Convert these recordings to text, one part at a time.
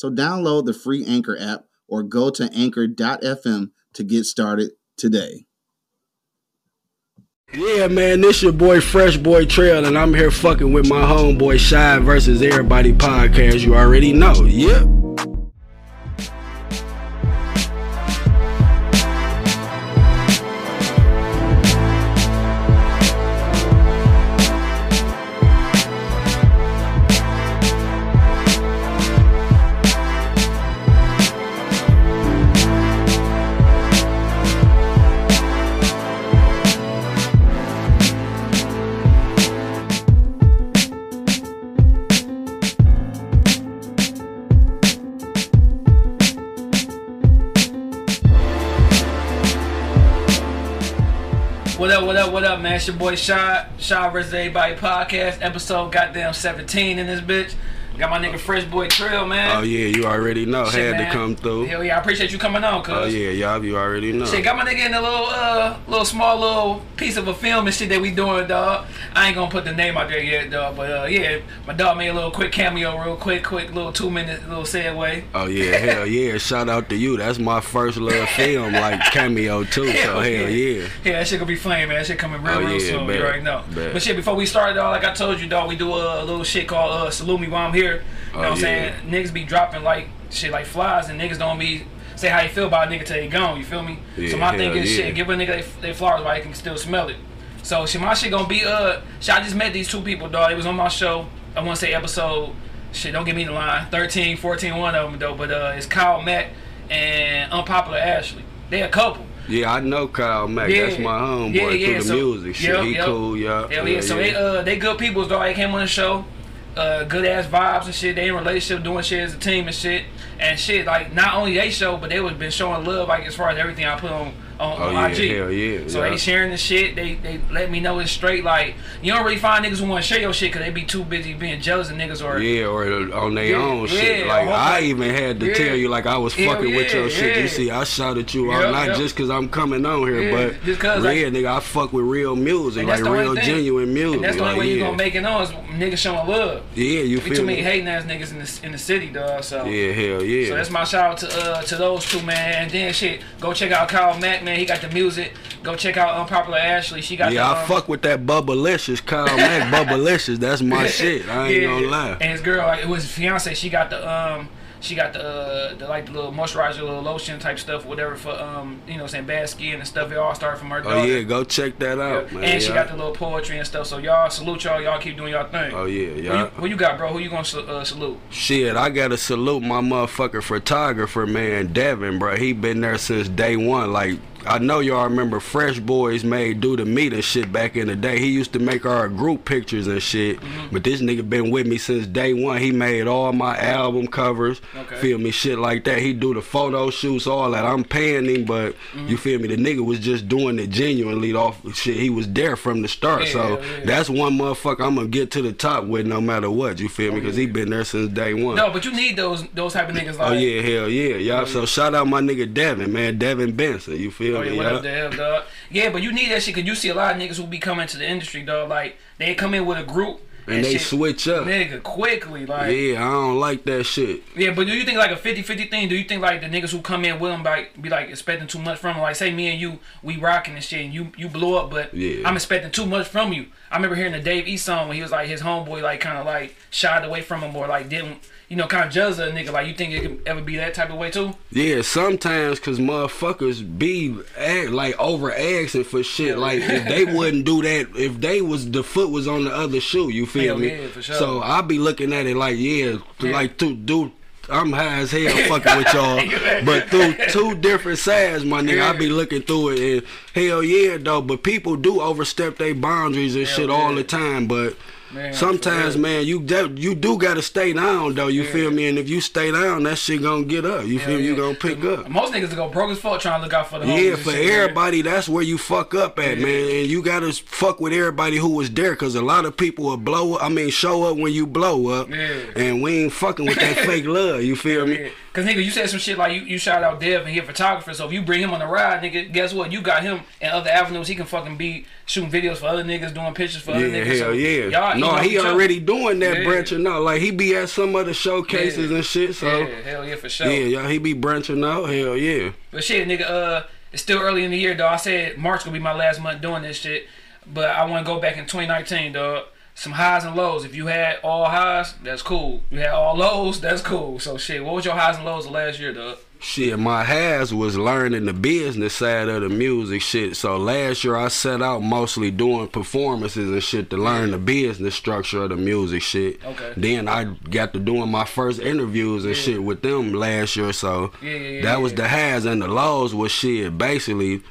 So download the free Anchor app or go to anchor.fm to get started today. Yeah, man, this your boy Fresh Boy Trail, and I'm here fucking with my homeboy Shy versus Everybody podcast. You already know. Yep. Man? It's your boy Shy, Shy vs. Everybody podcast, episode goddamn 17 in this bitch. Got my nigga Fresh Boy Trail, man. Oh yeah, you already know. Shit, Had to come through. Hell yeah, I appreciate you coming on, cuz. Oh yeah, y'all, you already know. Shit, got my nigga in a little, uh, little small little piece of a film and shit that we doing, dog. I ain't gonna put the name out there yet, dog. But uh, yeah, my dog made a little quick cameo, real quick, quick little two minute little segue. Oh yeah, hell yeah! Shout out to you. That's my first little film, like cameo too. So hell yeah. Yeah, that shit gonna be flame, man. That shit coming real, Oh, real yeah, soon. bet, You already know. bet. But shit, before we start, dog, like I told you, dog, we do a, little shit called uh, Salute Me While I'm Here. You know Oh, what I'm yeah. saying? Niggas be dropping like shit like flies, and niggas don't be say how you feel about a nigga till they gone. You feel me? Yeah, so my thing is yeah. shit, give a nigga they, they flowers while they can still smell it. So shit, my shit gonna be uh, shit, I just met these two people, dog. It was on my show. I want to say episode. Shit, don't give me the line. 13, 14, one of them though. But uh, it's Kyle Mack and Unpopular Ashley. They a couple. Yeah, I know Kyle Mack. Yeah. That's my homeboy Yeah, yeah, through the so- music. Shit, yep, he yep. cool, yeah. Hell yeah. So they uh they good people, dog. They came on the show. Uh, good ass vibes and shit. They in relationship, doing shit as a team and shit. And shit, like not only they show, but they was been showing love, like as far as everything I put on on, Oh, on yeah, IG. hell yeah, So yeah. they sharing the shit. They they let me know it's straight. Like you don't really find niggas who want to share your shit because they be too busy being jealous of niggas or Yeah, or on their Yeah, own shit. Like I even had to tell you, like I was fucking with your shit. You see, I shouted you Yep, out not yep. just cause I'm coming on here, but just 'cause, real like- nigga, I fuck with real music, like that's the only real thing. genuine music. And that's the only like, way you gonna make it on is niggas showing love. Yeah, you feel too many hating ass niggas in the in the city, dog. So Yeah, hell yeah. So that's my shout out to uh to those two man. And then shit, go check out Kyle Mack, man. He got the music. Go check out Unpopular Ashley. She got yeah, the, I um, fuck with that Bubblicious, Kyle Mack Bubblicious. That's my shit. I ain't yeah. gonna lie. And his girl, like, it was his fiance. She got the um. She got the, uh, the like the little moisturizer, little lotion type stuff, whatever for um, you know, saying bad skin and stuff. It all started from her Oh yeah, go check that out, man. and she got the little poetry and stuff. So y'all salute y'all. Y'all keep doing y'all thing. Oh yeah, Who you, yeah. who you got, bro? Who you gonna uh, salute? Shit, I gotta salute my motherfucker photographer, man, Devin, bro. He been there since day one. Like, I know y'all remember Fresh Boys made do the meet and shit back in the day. He used to make our group pictures and shit. Mm-hmm. But this nigga been with me since day one. He made all my album covers. Okay. Feel me? Shit like that. He do the photo shoots, all that. I'm paying him, but Mm-hmm. you feel me? The nigga was just doing it genuinely off shit. He was there from the start. Yeah, so yeah. that's one motherfucker I'm gonna get to the top with no matter what. You feel me? Because he been there since day one. Oh, No, but you need those those type of niggas like. Oh yeah, hell yeah, y'all. So shout out my nigga Devin, man, Devin Benson. You feel Oh yeah, what up, yeah? Dev, dog? Yeah, but you need that shit because you see a lot of niggas who be coming to the industry, dog. Like they come in with a group And they shit, switch up. nigga, quickly. Like yeah. I don't like that shit. Yeah, but do you think like a 50-50 thing? Do you think like the niggas who come in with them like be like expecting too much from them? Like say me and you, we rocking and shit, and you you blow up, but Yeah. I'm expecting too much from you. I remember hearing the Dave East song when he was like his homeboy like kind of like shied away from him or like didn't you know kind of judge a nigga. Like you think it could ever be that type of way too? Yeah, sometimes cause motherfuckers be act, like over asking for shit. Like if they wouldn't do that, if they was the foot was on the other shoe, you feel Hell me? yeah, for sure. So I be looking at it like, yeah, Yeah. like to do. I'm high as hell fucking with y'all, but through two different sides, my nigga, I be looking through it and Hell yeah, though. But people do overstep their boundaries and Hell shit all the time. But Man, sometimes, man, you de- you do gotta stay down though. You Yeah. feel me? And if you stay down, that shit gonna get up. You Hell feel me? You gonna pick up. Most niggas go broke as fuck trying to look out for the Yeah, for shit, man. everybody, that's where you fuck up at, Yeah. man. And you gotta fuck with everybody who was there, cause a lot of people will blow up. I mean, show up when you blow up, Yeah. and we ain't fucking with that fake love. You feel me? Cause nigga, you said some shit like you, you shout out Dev and he a photographer. So if you bring him on the ride, nigga, guess what? You got him and other avenues. He can fucking be shooting videos for other niggas, doing pictures for other Yeah, niggas. hell so yeah. Y'all no, he each other. already doing that Yeah. branching out. Like he be at some other showcases Yeah. and shit. So yeah, hell yeah, for sure. yeah, y'all, he be branching out. Hell yeah. But shit, nigga, uh, it's still early in the year, though. I said March gonna be my last month doing this shit, but I want to go back in 2019, dog. Some highs and lows. If you had all highs, that's cool. You had all lows, that's cool. So shit, what was your highs and lows of last year, dog? Shit, my has was learning the business side of the music shit. So last year I set out mostly doing performances and shit to learn the business structure of the music shit. Okay. Then I got to doing my first interviews and Yeah. shit with them last year. So Yeah, yeah, yeah, that was the has and the lows was shit. Basically,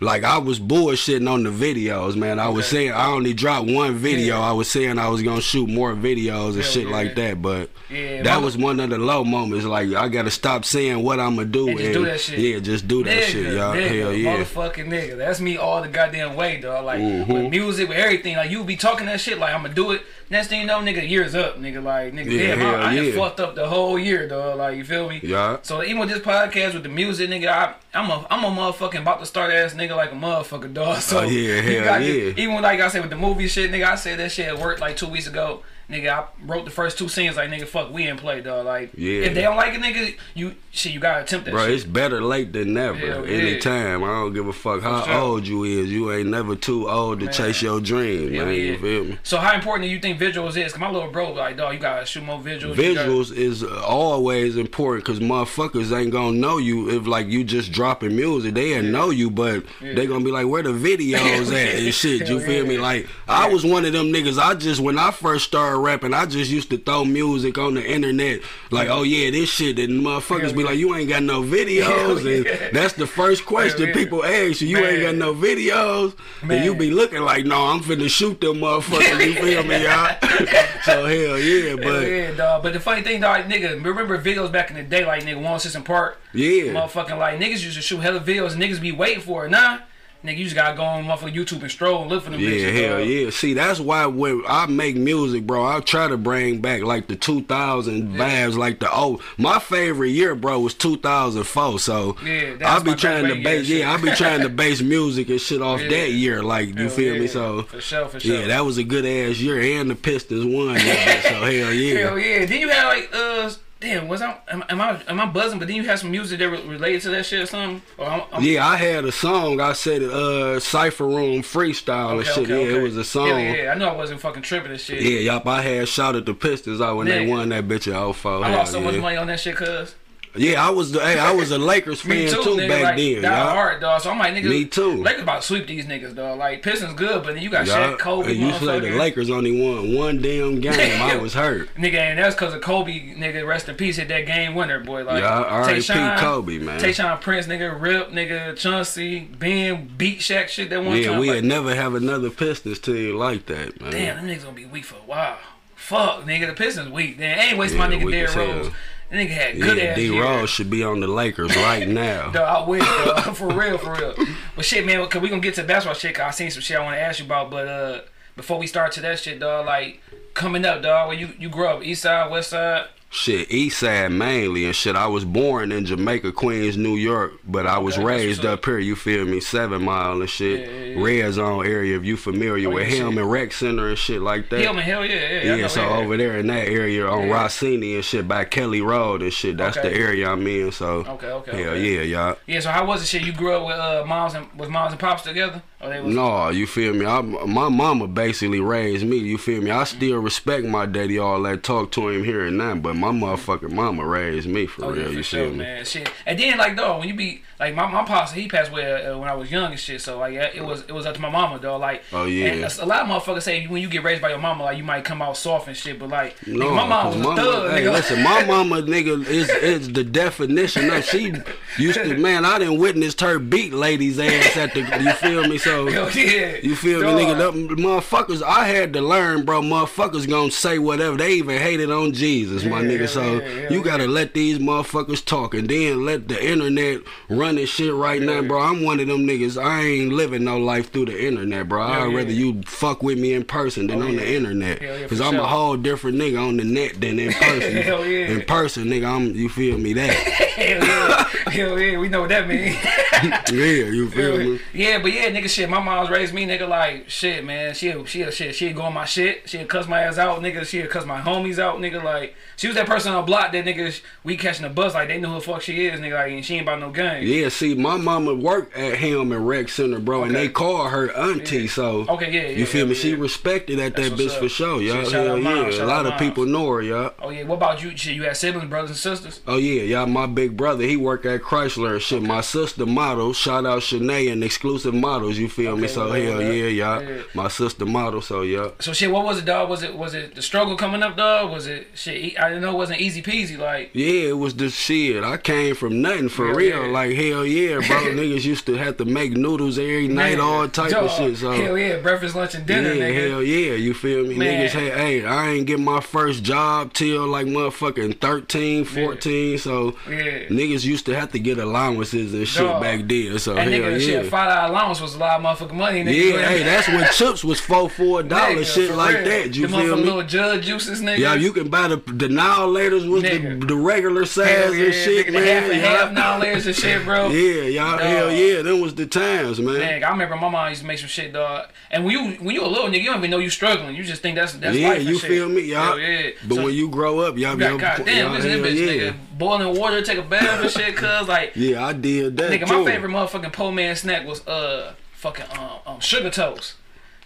like I was bullshitting on the videos, man. I was saying I only dropped one video. Yeah. I was saying I was gonna shoot more videos and shit yeah. like that, but that was one of the low moments. Like I gotta stop saying what I'ma do And just do that shit. Yeah, just do that nigga, shit, y'all. nigga, Hell yeah. motherfucking nigga. That's me all the goddamn way, dog. Like Mhm. with music, with everything. Like you be talking that shit, like I'ma do it. Next thing you know, nigga, years up, nigga. Like nigga, Yeah, damn, I, I yeah. fucked up the whole year, dog. Like you feel me? Yeah. So even with this podcast, with the music, nigga, I, I'm a I'm a motherfucking about to start ass nigga like a motherfucker, dog. So Oh, yeah, hell yeah. Even like I said with the movie shit, nigga, I said that shit at work like two weeks ago. Nigga, I wrote the first two scenes like nigga, fuck, we ain't play, dog. Like, Yeah. if they don't like it, nigga, you shit, you gotta attempt that Bro, shit. it's better late than never. Hell yeah. Anytime. I don't give a fuck how sure. old you is. You ain't never too old to Man. chase your dreams, Hell man. yeah. You feel me? So how important do you think visuals is? Cause my little bro like, dog, you gotta shoot more visuals. you gotta- Visuals is always important because motherfuckers ain't gonna know you if like you just dropping music. They ain't know you, but Yeah. they gonna be like, where the videos at and shit. You feel me? yeah. Like I was one of them niggas. I just when I first started rapping, I just used to throw music on the internet. Like, oh yeah, this shit. And motherfuckers Hell be yeah. like, you ain't got no videos. Hell And yeah. that's the first question yeah. people ask you. You ain't got no videos. And you be looking like, no, I'm finna shoot them motherfuckers. You feel me, y'all? so hell yeah, Hell but yeah, dog. But the funny thing, dog, nigga, remember videos back in the day, like nigga, One System Park, yeah. motherfucking like niggas used to shoot hella videos, and niggas be waiting for it. Nah, nigga, you just gotta go on motherfucking YouTube and stroll and look for them. Yeah, bitches, hell dog. yeah. See, that's why when I make music, bro, I try to bring back like the 2000 vibes, like the old. My favorite year, bro, was 2004. So Yeah, I be trying to base, yeah, I be trying to base music and shit off Yeah. that year. Like you Hell feel me? So for sure, for sure. yeah, that was a good ass year, and the Pistons won. that so hell yeah. Hell yeah. Then you had like uh. Damn, was I am, am I am I buzzing? But then you had some music that re- related to that shit or something. Or I'm, I'm, Yeah, I had a song. I said uh Cypher Room freestyle and shit. okay, yeah, okay. it was a song. Hell yeah, I know I wasn't fucking tripping and shit. Yeah, yup, I had shouted the Pistons out when they Nigga. won that bitch in 04. I lost so much money on that shit, cuz. Yeah, I was the hey, I was a Lakers fan too, too, nigga. back like, then. that y'all. hard, dog. So I'm like, nigga. Me too. Lakers about to sweep these niggas, dog. Like Pistons good, but then you got Y'all- Shaq, Kobe, and you say the. Lakers only won one damn game. I was hurt. Nigga, and that's because of Kobe, nigga, rest in peace, hit that game winner, boy. Like, Yeah. Tayshaun- Kobe, man. Tayshaun Prince, nigga, Rip, nigga, Chauncey, Ben, beat Shaq shit that one Yeah, time. we like, never have another Pistons team like that, man. damn, them niggas gonna be weak for a while. Fuck, nigga, the Pistons weak. Damn, ain't waste my nigga Derrick. Rose. Nigga had good Yeah, ass D. Rose should be on the Lakers right now. Dog, I wish, for real, for real. But shit, man, cause we gonna get to basketball shit. Cause I seen some shit I want to ask you about. But uh, before we start to that shit, dog, like coming up, dog, where you you grew up, East Side, West Side. Shit, East Side mainly and shit. I was born in Jamaica, Queens, New York, but I was Okay, raised up. here. You feel me? Seven Mile and shit. Yeah, yeah, yeah. Red Zone area. If you familiar Oh, with shit. Hillman Rec Center and shit like that. Hillman, hell yeah, yeah. Yeah, so over there in that area on Yeah. Rossini and shit by Kelly Road and shit. That's Okay. the area I'm in. So Okay, okay. hell okay. yeah, y'all. Yeah, so how was the shit? You grew up with uh, Miles and was Miles and Pops together? No, you feel me? I, my mama basically raised me. You feel me? I still respect my daddy, all that talk to him here and now, but my motherfucking mama raised me for Oh, real. yeah, you for feel sure, me? man. Shit. And then like dog, when you be like my my pops, he passed away uh, when I was young and shit. So like it was it was up to my mama, dog. Like Oh, yeah. a, a lot of motherfuckers say when you get raised by your mama, like you might come out soft and shit. But like No, nigga, my 'cause was a mama- thug. hey, nigga. listen, my mama, nigga, is is the definition of she used to. Man, I didn't witness her beat ladies' ass at the. You feel me? So Hell yeah. You feel Dog. me, nigga? Them motherfuckers, I had to learn, bro. Motherfuckers gonna say whatever. They even hated on Jesus, my Yeah, nigga. Yeah, So you gotta let these motherfuckers talk and then let the internet run this shit right now, bro. I'm one of them niggas. I ain't living no life through the internet, bro. I'd rather you fuck with me in person than Oh, on the internet. Cause I'm a whole different nigga on the net than in person. In person, nigga, I'm you feel me that. Hell yeah. Hell yeah. We know what that means. yeah, you feel me? Yeah, but yeah, nigga, shit. My mom's raised me, nigga, like shit, man. She, she, shit. She'd go on my shit. She'd cuss my ass out, nigga. She'd cuss my homies out, nigga. Like she was that person on block that nigga. We catching a bus, like they know who the fuck she is, nigga. Like and she ain't about no gun. Yeah, see, my mama worked at Hillman Rec Center, bro, and they call her auntie. So Okay, yeah, yeah, you feel yeah, me? She respected at that bitch up. for sure, y'all. Hell yeah, a lot of people know her, y'all. Oh yeah. What about you? Shit, you had siblings, brothers and sisters? Oh yeah, y'all. My big brother, he worked at Chrysler and shit. My sister model, shout out Shanae and exclusive models. You feel me? So well, hell yeah. yeah, y'all. Yeah. My sister model, so yeah. So shit, what was it, dog? Was it was it the struggle coming up, dog? Was it shit? I didn't know it wasn't easy peasy. Like Yeah, it was the shit. I came from nothing for Hell real. yeah. Like hell yeah, bro. Niggas used to have to make noodles every night, all type of shit. So hell yeah, breakfast, lunch, and dinner, yeah, nigga. hell yeah, you feel me? Man. Niggas, hey, hey, I ain't get my first job till like motherfucking 13, 14, so Yeah. niggas used to have to get allowances and shit Dog. back then, so And hell nigga, yeah. shit, five dollar allowance was a lot of motherfucking money. Nigga. yeah, hey, that's when chips was four, four dollars, shit like real. that. You the feel me? little judge juices, nigga. Yeah, you can buy the the now laters with the, the regular size yeah, and shit, nigga, man. half yeah. half now layers and shit, bro. Yeah, y'all, hell yeah, them was the times, man. Nigga, I remember my mom used to make some shit, dog. And when you when you a little nigga, you don't even know you struggling. You just think that's that's yeah, life and you shit. feel me, y'all? Hell yeah. But So when you grow up, y'all be goddamn, y'all, listen this bitch, yeah. nigga. Boiling water, take a bath and shit, cuz like Yeah, I did that nigga, too. my favorite motherfucking po man snack was uh fucking um, um sugar toast.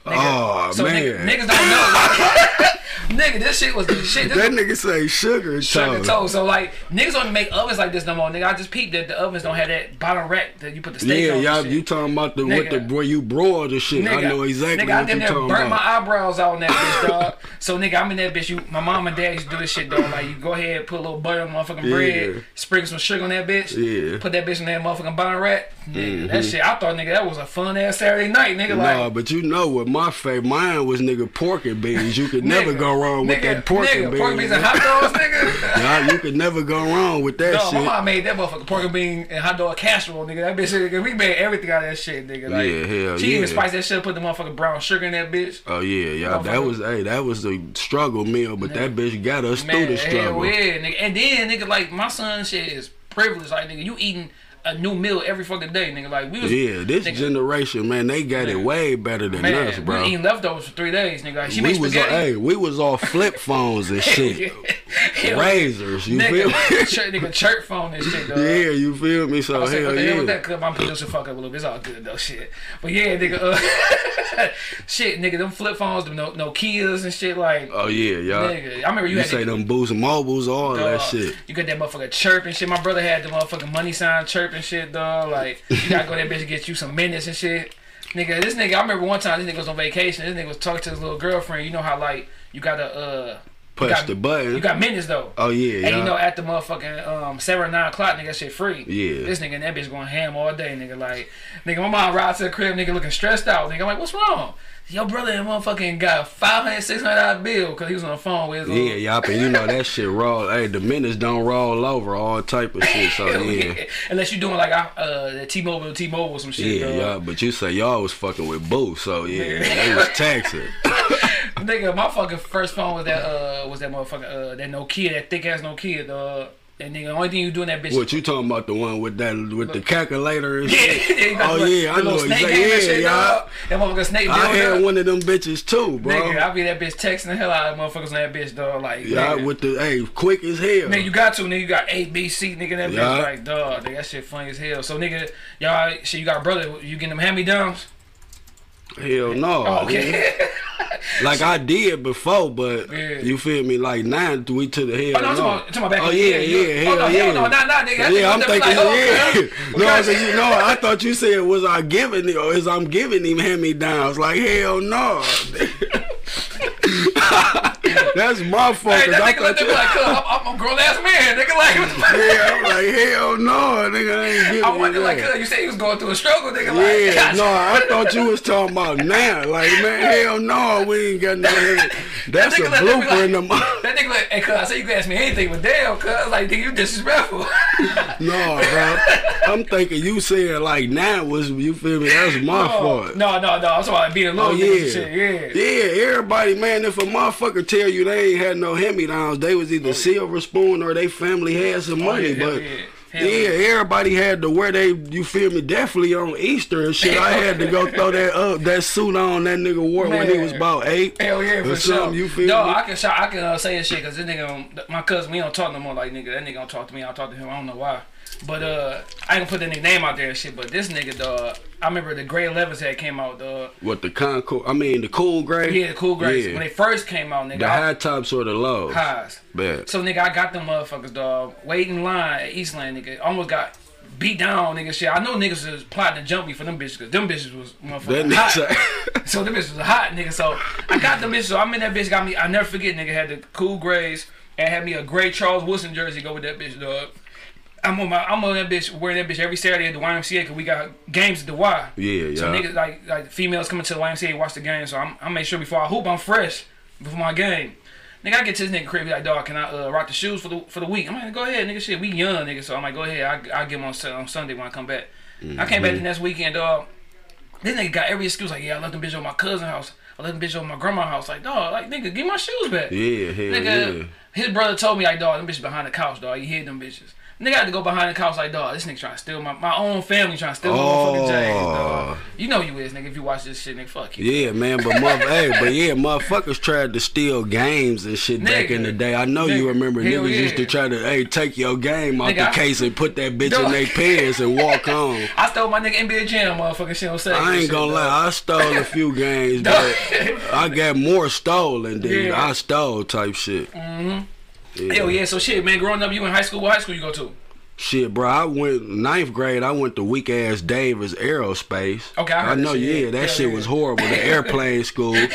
Nigga. Oh, so Nigga, man. niggas don't know. Like, nigga, this shit was the shit. This That nigga say sugar sugar toast. So like niggas don't make ovens like this no more. Nigga, I just peeped that the ovens don't have that bottom rack that you put the steak Yeah, on. y'all, you talking about the with Nigga. the where you broil the shit? I know exactly Nigga, I what you talking burnt my eyebrows out on that bitch, dog. So nigga, I'm in that bitch. You, my mom and dad used to do this shit, dog. Like you go ahead, put a little butter on motherfucking Yeah. bread, sprinkle some sugar on that bitch. Yeah. Put that bitch in that motherfucking bottom rack. Nigga, that mm-hmm. shit. I thought, nigga, that was a fun ass Saturday night, nigga. Like. Nah, but you know what my favorite mine was nigga pork and beans. You could never Nigga, go wrong with nigga, that pork nigga, and beans. Pork beans and hot dogs, nigga. Nah, you could never go wrong with that No, my mom made that motherfucking pork and bean and hot dog casserole, nigga. That bitch, nigga, we made everything out of that shit, nigga. Like, Yeah, hell she even yeah. spiced that shit, put the motherfucking brown sugar in that bitch. Oh yeah, y'all. That was hey, that was a struggle meal, but that bitch got us through the struggle. hell yeah, nigga. And then, nigga, like, my son shit is privileged. Like, nigga, you eating a new meal every fucking day, nigga. Like, we was, Yeah, this nigga, generation, man, they got it way better than man, us, bro. was eating leftovers for three days, nigga. Like, she we was on, hey, we was off flip phones and shit, razors. You feel Nigga, me? church, nigga, church phone and shit, dog. yeah, you feel me? So I said, hell what the with yeah. that? Cause my producer fuck up a little bit. It's all good though, shit. But yeah, nigga, uh, shit, nigga, them flip phones, them no, Nokias and shit, like, Oh yeah, y'all. nigga. I remember you, You had say the, them boost mobiles, all that shit. You got that motherfucker chirp and shit. My brother had the motherfucking money sign chirp and shit, dog. Like, you gotta go that bitch and get you some minutes and shit. Nigga, this nigga, I remember one time this nigga was on vacation. This nigga was talking to his little girlfriend. You know how like you gotta uh Push got- the button. you got minutes though. oh yeah, And you know, at the motherfucking um seven or nine o'clock, nigga, that shit free. Yeah. This nigga and that bitch going ham all day, nigga. Like, nigga, my mom rides to the crib, nigga, looking stressed out. Nigga, I'm like, what's wrong? Your brother and motherfucking got a five hundred, six hundred dollar bill because he was on the phone with his yeah, y'all, and you know that shit roll. Hey, the minutes don't roll over, all type of shit. So yeah. Unless you doing like uh t-mobile T-Mobile, some shit. yeah, y'all. But you say y'all was fucking with boo, so yeah, they was taxing. Nigga, my fucking first phone was that uh was that motherfucking uh that Nokia, that thick ass Nokia, dog. And nigga, the only thing you doing that bitch. What you talking about? The one with that with the calculator and Yeah, shit? yeah, Oh yeah, I know exactly. Yeah, shit, y'all. That motherfucker snake. I had one of them bitches too, bro. Nigga, I be that bitch texting the hell out of motherfuckers on that bitch, dog. Like, yeah, with the hey, quick as hell. nigga, you got to, nigga, you got A, B, C, nigga, that bitch, like, dog, nigga, that shit funny as hell. So, nigga, y'all, shit, you got a brother, you getting them hand me downs? Hell no. Oh, okay. like I did before, but Yeah. you feel me? Like now we to the hell. Oh, no, no. talking talking back oh yeah, yeah, Oh, hell no, yeah. hell no, nah, nah, nigga. Yeah, I'm thinking, like, yeah. oh, no, I said, you know, I thought you said was I giving it or is I'm giving him hand me downs? Like hell no. That's my fault. Hey, that I nigga at you- like, I'm, I'm a grown ass man, nigga. Like, what the fuck? yeah, I'm like hell no, nigga. I ain't giving I wonder, like, that. you said you was going through a struggle, nigga. Like, Yeah, no, I thought you was talking about now. Like, man, hell no, we ain't got no. head. That's a nigga looked at me blooper in the. like- mo- That nigga like, hey, cuz, I said you can ask me anything, but damn, cuz, like, nigga, you disrespectful. No, bro. I'm thinking you saying like now was you feel me? That's my fault. No, no, no. I'm talking about being a little Oh yeah. shit. Yeah. yeah, everybody, man. If a motherfucker tell you they ain't had no hand me downs, they was either silver spoon or they family had some money. Oh, yeah, but yeah. Hell yeah. everybody had to wear they. You feel me? Definitely on Easter and shit. I had to go throw that up that suit on that nigga wore when he was about eight. Hell yeah, for sure. You feel no, me? I can shout, I can uh, say this shit because this nigga, my cousin, we don't talk no more. Like nigga, that nigga don't talk to me. I don't talk to him. I don't know why. But uh, I ain't gonna put nigga name out there and shit. But this nigga, dog, I remember the Grey 11s that came out, dog. What the Concord? I mean the cool gray. Yeah, the Cool Grays. Yeah. When they first came out, nigga, The I- high tops or the lows. highs. Bad. So nigga, I got them motherfuckers, dog. Waiting in line at Eastland, nigga. Almost got beat down, nigga. Shit, I know niggas was plotting to jump me for them bitches, cause them bitches was motherfucking hot. So them bitches was hot, nigga. So I got them bitches. So I'm in that bitch. Got me. I never forget, nigga. Had the cool grays and had me a gray Charles Wilson jersey. Go with that bitch, dog. I'm on my. I'm on that bitch wearing that bitch every Saturday at the YMCA. Cause we got games at the Y. Yeah, yeah. So niggas like like females coming to the YMCA watch the game. So I'm I make sure before I hoop I'm fresh before my game. Nigga, I get to this nigga crib, be like, dog, can I uh, rock the shoes for the for the week? I'm like, go ahead, nigga. Shit, we young, nigga. So I'm like, go ahead. I I get them on, on Sunday when I come back. I came back the next weekend, dog. This nigga got every excuse like, yeah, I left them bitch on my cousin house. I left them bitch on my grandma's house. Like, dog, like nigga, give my shoes back. Yeah, hell Nigga, yeah. his brother told me like, dog, them bitches behind the couch, dog. You hid them bitches. Nigga had to go behind the couch like, dog, this nigga trying to steal my my own family trying to steal my motherfucking oh. J's, dog. You know you is, nigga. If you watch this shit, nigga, fuck you. Yeah, man, but mother, hey, but yeah, motherfuckers tried to steal games and shit back in the day. I know you remember Hell niggas used to try to, hey, take your game out Nigga, the case and put that bitch in their pants and walk on. I stole my nigga NBA Jam, motherfucking shit on Saturday. I ain't shit, gonna dog. lie, I stole a few games, but I got more stolen than Yeah. I stole type shit. Mm-hmm. Hell yeah, so shit, man. Growing up, you in high school. What high school you go to? Shit, bro, I went ninth grade. I went to weak ass Davis Aerospace. Okay, I heard that know. shit, Yeah, that shit yeah. was horrible. The airplane school.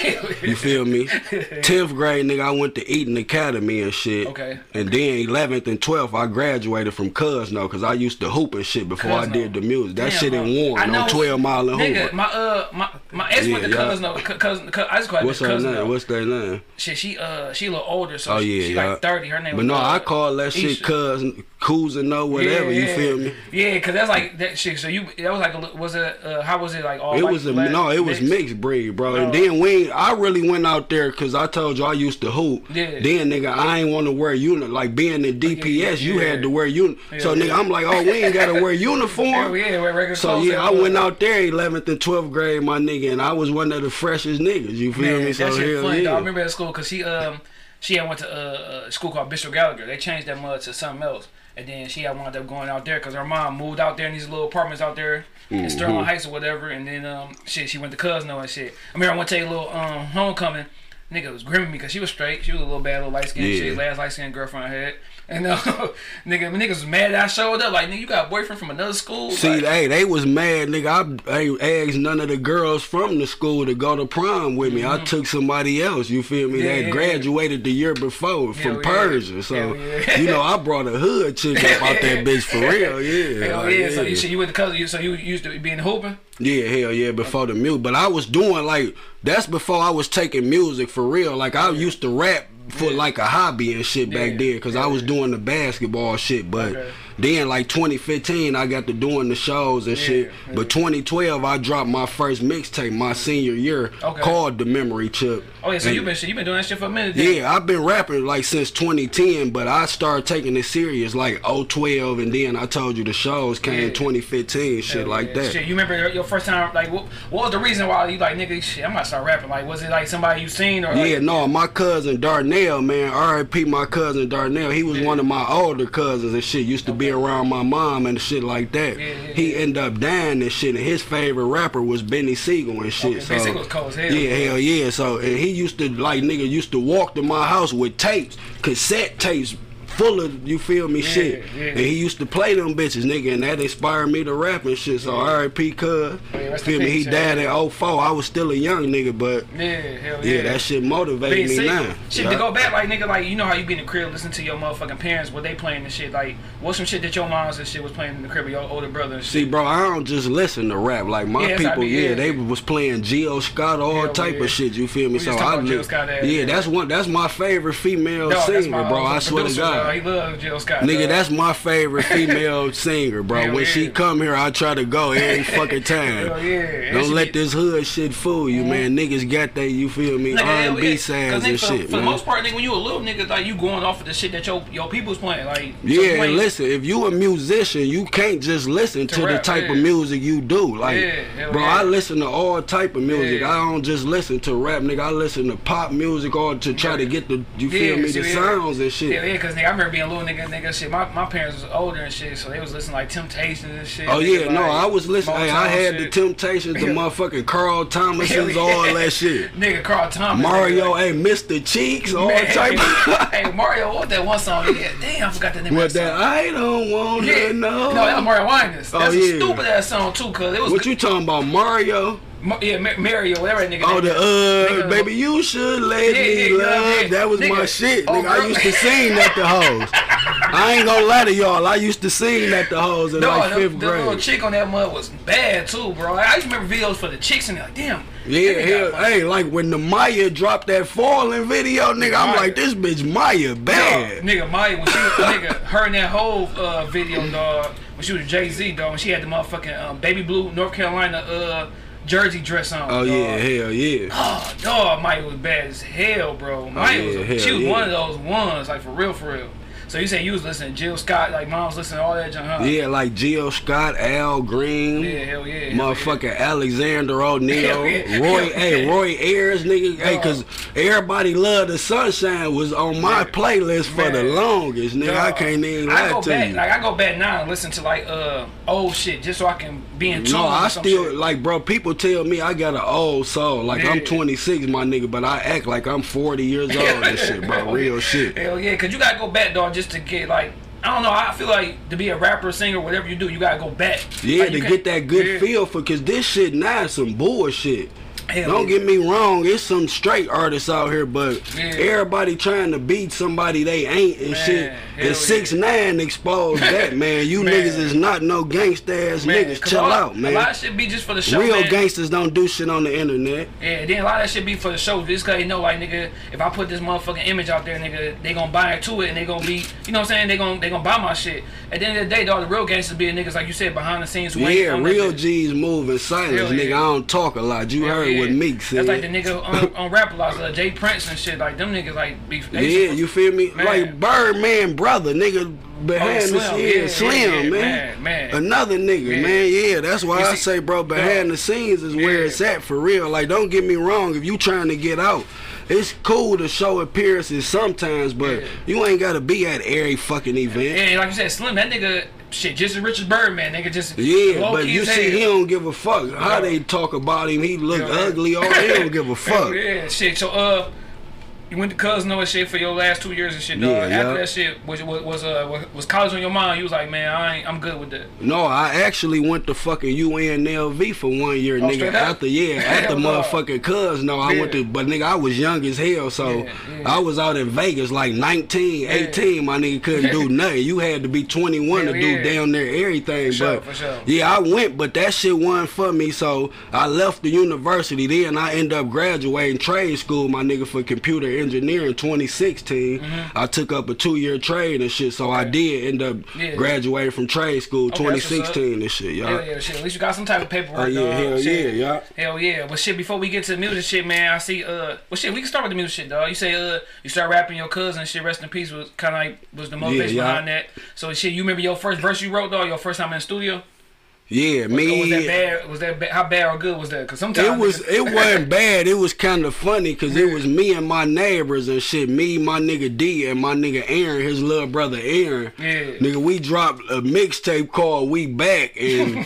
You feel me? Tenth grade, nigga, I went to Eaton Academy and shit. Okay. And then eleventh and twelfth, I graduated from Cousino because I used to hoop and shit before I did the music. That Damn, shit in huh? Warren on Twelve Mile and Nigga, Hoover. my uh, my my ex went to Yeah, yeah. cousin. No, cousin. I just call her What's her name? What's their name? Shit, she uh, she a little older, so Oh she, yeah, she like thirty. Her name. But no, uh, I call that shit Cuz cousin, cousin, or whatever. Yeah, You yeah. feel me? Yeah, cause that's like that shit. So you that was like a was it uh, how was it like all It was a black, no, it was mixed breed, bro. And then we, I really went out there because I told you I used to hoop. Yeah. Then nigga, I ain't want to wear unit. Like being in DPS, you yeah. had to wear unit. so Yeah, nigga. I'm like, oh, we ain't gotta wear uniform. Yeah, wear regular So yeah, I went out there 11th and 12th grade, my nigga, and I was one of the freshest niggas. You feel Man, me? So hell funny. yeah. I remember at school because she um she had went to uh, a school called Bishop Gallagher. They changed that mud to something else, and then she had wound up going out there because her mom moved out there in these little apartments out there in Mm-hmm. Sterling Heights or whatever. And then um shit, she went to Cousino and shit. I remember I went to a little um homecoming. Nigga was grimming me because she was straight. She was a little bad, little light skinned Yeah. shit. Last light skinned girlfriend I had. And uh, nigga, niggas was mad that I showed up. Like, nigga, you got a boyfriend from another school? See, like, hey, they was mad, nigga. I ain't asked none of the girls from the school to go to prom with me. I took somebody else. You feel me? Mm-hmm. Yeah, that yeah, graduated the year before from yeah. Pershing. So yeah. you know, I brought a hood chick up out that bitch for real. Yeah, Hell like, yeah. So you, so you went to cousin. You, so you used to be in hooping? Yeah, hell yeah, before the music. But I was doing like that's before I was taking music for real. Like I used to rap for like a hobby and shit back Yeah. then because I was doing the basketball shit. But Okay. Then like 2015, I got to doing the shows and shit. yeah. But 2012, I dropped my first mixtape my senior year Okay. called The Memory Chip. Oh yeah. So And- you been. You been doing that shit for a minute. then? yeah, I've been rapping like since 2010, but I started taking it serious like 012, and then I told you the shows came Yeah. 2015, shit like yeah. that. Shit, you remember your- first time? Like, what, what was the reason why you like, nigga? Shit, I'm gonna start rapping. Like, was it like somebody you seen or? Yeah, like, no, my cousin Darnell, man, R.I.P. My cousin Darnell, he was one of my older cousins and shit. Used to be be around my mom and shit like that. Yeah, yeah, he ended up dying and shit. And his favorite rapper was Beanie Sigel and shit. Okay, so Beanie Sigel was cold as hell. yeah, hell yeah. So and he used to like nigga used to walk to my house with tapes, cassette tapes. Full of you feel me shit, yeah. and he used to play them bitches, nigga, and that inspired me to rap and shit. So R.I.P. Cuz, Yeah, feel me? He died yeah. in 04. I was still a young nigga, but Yeah, yeah. yeah, that shit motivated me now. Shit, Yeah. to go back, like nigga, like you know how you be in the crib, listen to your motherfucking parents, what they playing and shit. Like, what's some shit that your moms and shit was playing in the crib with your older brother and shit. See, bro, I don't just listen to rap. Like my people, yeah, yeah. they was playing Jill Scott, all type yeah. of shit. You feel me? We so I about Jill li- Scott yeah, yeah. that's one. That's my favorite female singer, bro. I uh, swear to God. He love Jill Scott. Nigga, dog. that's my favorite female singer, bro. Hell when yeah. she come here, I try to go every fucking time. Hell yeah. Don't let this hood shit fool you, mm-hmm. man. Niggas got that, you feel me, R&B yeah. sounds and for, shit, for the most part, nigga, when you a little nigga, like you going off of the shit that your your people's playing, like Yeah, playing- and listen, if you a musician, you can't just listen To to, the rap, type of music you do. Like, Yeah, bro, yeah. I listen to all type of music. Yeah. I don't just listen to rap, nigga. I listen to pop music or to try to get the, you feel me, the yeah. sounds and shit. Yeah, yeah, cause nigga, remember being a little nigga, nigga, shit. My, my parents was older and shit, so they was listening like Temptations and shit. Oh yeah, no, I was listening. Hey, I had the. Temptations, the motherfucking Carl Thomasons, Hell yeah. all that shit. Nigga, Carl Thomas. Mario, hey, Mr. Cheeks, all Man, type. of... hey, Mario, what that one song? Yeah, damn, I forgot the name What of that that? song. I don't want Yeah. to know. No, that was Mario Winans. Oh, That's a yeah. stupid ass song too, cause it was What you talking about, Mario? Yeah, Ma- Mario, whatever that nigga. Oh, the uh, Nigga, baby, you should let Yeah, me yeah, love. yeah. That was my Nigga, shit, oh, nigga. I used to sing that the hoes. I ain't gonna lie to y'all. I used to sing that the hoes in No, like the, fifth the little chick on that mud was bad too, bro. I used to remember videos for the chicks and they're like, damn. Yeah, hell, hey, like when the Mya dropped that falling video, nigga, I'm Mya. like, this bitch Mya bad. Nigga, Mya, when she, nigga, her and that whole uh, video, dog, when she was Jay Z, dog, when she had the motherfucking um, baby blue North Carolina uh, jersey dress on. Oh dog. yeah, hell yeah. Oh, dog, Mike was bad as hell, bro. Oh, Mya yeah, was, hell she was yeah. one of those ones, like for real, for real. So you say you was listening to Jill Scott, like mom was listening to all that junk, huh? Yeah, like Jill Scott, Al Green. Yeah, hell yeah. hell Motherfucking Alexander O'Neal, yeah. Roy, hey. Roy Ayers, nigga, hey, cause everybody love the sunshine was on my Man. playlist for the longest, nigga. I can't even I lie go to back, you. like I go back now and listen to like uh old shit just so I can be in tune. No, I still shit. like, bro. People tell me I got an old soul. Like I'm 26, my nigga, but I act like I'm 40 years old and shit, bro. Real shit. Hell yeah, cause you gotta go back, dog, just to get like I don't know. I feel like to be a rapper, singer, whatever you do, you gotta go back. Yeah, Like, to get that good Yeah. feel for, cause this shit now is some bullshit. Hell Don't yeah. get me wrong, it's some straight artists out here, but Yeah. everybody trying to beat somebody they ain't and Man, shit. And six nine exposed that, man. You Man. niggas is not no gangsta ass Man, niggas. Chill out, man. A lot of shit be just for the show, Real gangsters don't do shit on the internet. Yeah, then a lot of that shit be for the show. Just cause they know, like, nigga, if I put this motherfucking image out there, nigga, they gonna buy into it and they gonna be, you know what I'm saying? They gonna they gonna buy my shit. At the end of the day, dog, the real gangsters be niggas like you said behind the scenes. Yeah, real. G's move in silence, nigga. yeah. I don't talk a lot. You heard yeah. what Meek said. That's like the nigga on, on Rap-A-Lot, uh, J. Prince and shit. Like them niggas like be. they Yeah, you feel me? Man. Like Birdman brother, nigga behind Slim, the scenes, yeah, yeah, Slim, yeah, man. man, man. Another nigga, man. Yeah, that's why You I say, bro, behind the scenes is where it's at for real. Like, don't get me wrong. If you trying to get out, it's cool to show appearances sometimes, but you ain't gotta be at every fucking event. Yeah, like you said, Slim, that nigga, shit, just as Richard Birdman, nigga, just Yeah, but you see, hell. he don't give a fuck. How Yeah. they talk about him, he look Yeah. ugly, All he don't give a fuck. Yeah, shit. So uh, you went to Cousino and shit for your last two years and shit. Dog. Yeah, After yeah. that shit, was was was uh was- college on your mind? You was like, man, I ain't, I'm good with that. No, I actually went to fucking UNLV for one year, Oh, nigga. After yeah, after motherfucking cuz. No, I went to, but nigga, I was young as hell, so. I was out in Vegas like 19, 18. My nigga couldn't do nothing. You had to be 21 Hell to do down there everything. For sure, but for sure. yeah, I went, but that shit wasn't for me. So I left the university. Then I ended up graduating trade school, my nigga, for computer engineering 2016. I took up a two year trade and shit. So I Mm-hmm. Did end up Yeah. graduating from trade school Okay, that's what's up. 2016 and shit, y'all. Hell yeah, shit. At least you got some type of paperwork. Oh yeah, dog. hell Shit. yeah, yeah. Hell yeah. But shit, before we get to the music shit, man, I see uh well shit, we can start with the music shit, dog. You say uh you start rapping your cousin shit, rest in peace was kinda like was the motivation yeah. behind that. So shit, you remember your first verse you wrote, dog, your first time in the studio? Yeah, me. was that bad? Was that bad? How bad or good was that? Because sometimes It was it wasn't bad. It was kind of funny because it was me and my neighbors and shit. Me, my nigga D, and my nigga Aaron, his little brother Aaron. Yeah. Nigga, we dropped a mixtape called "We Back" and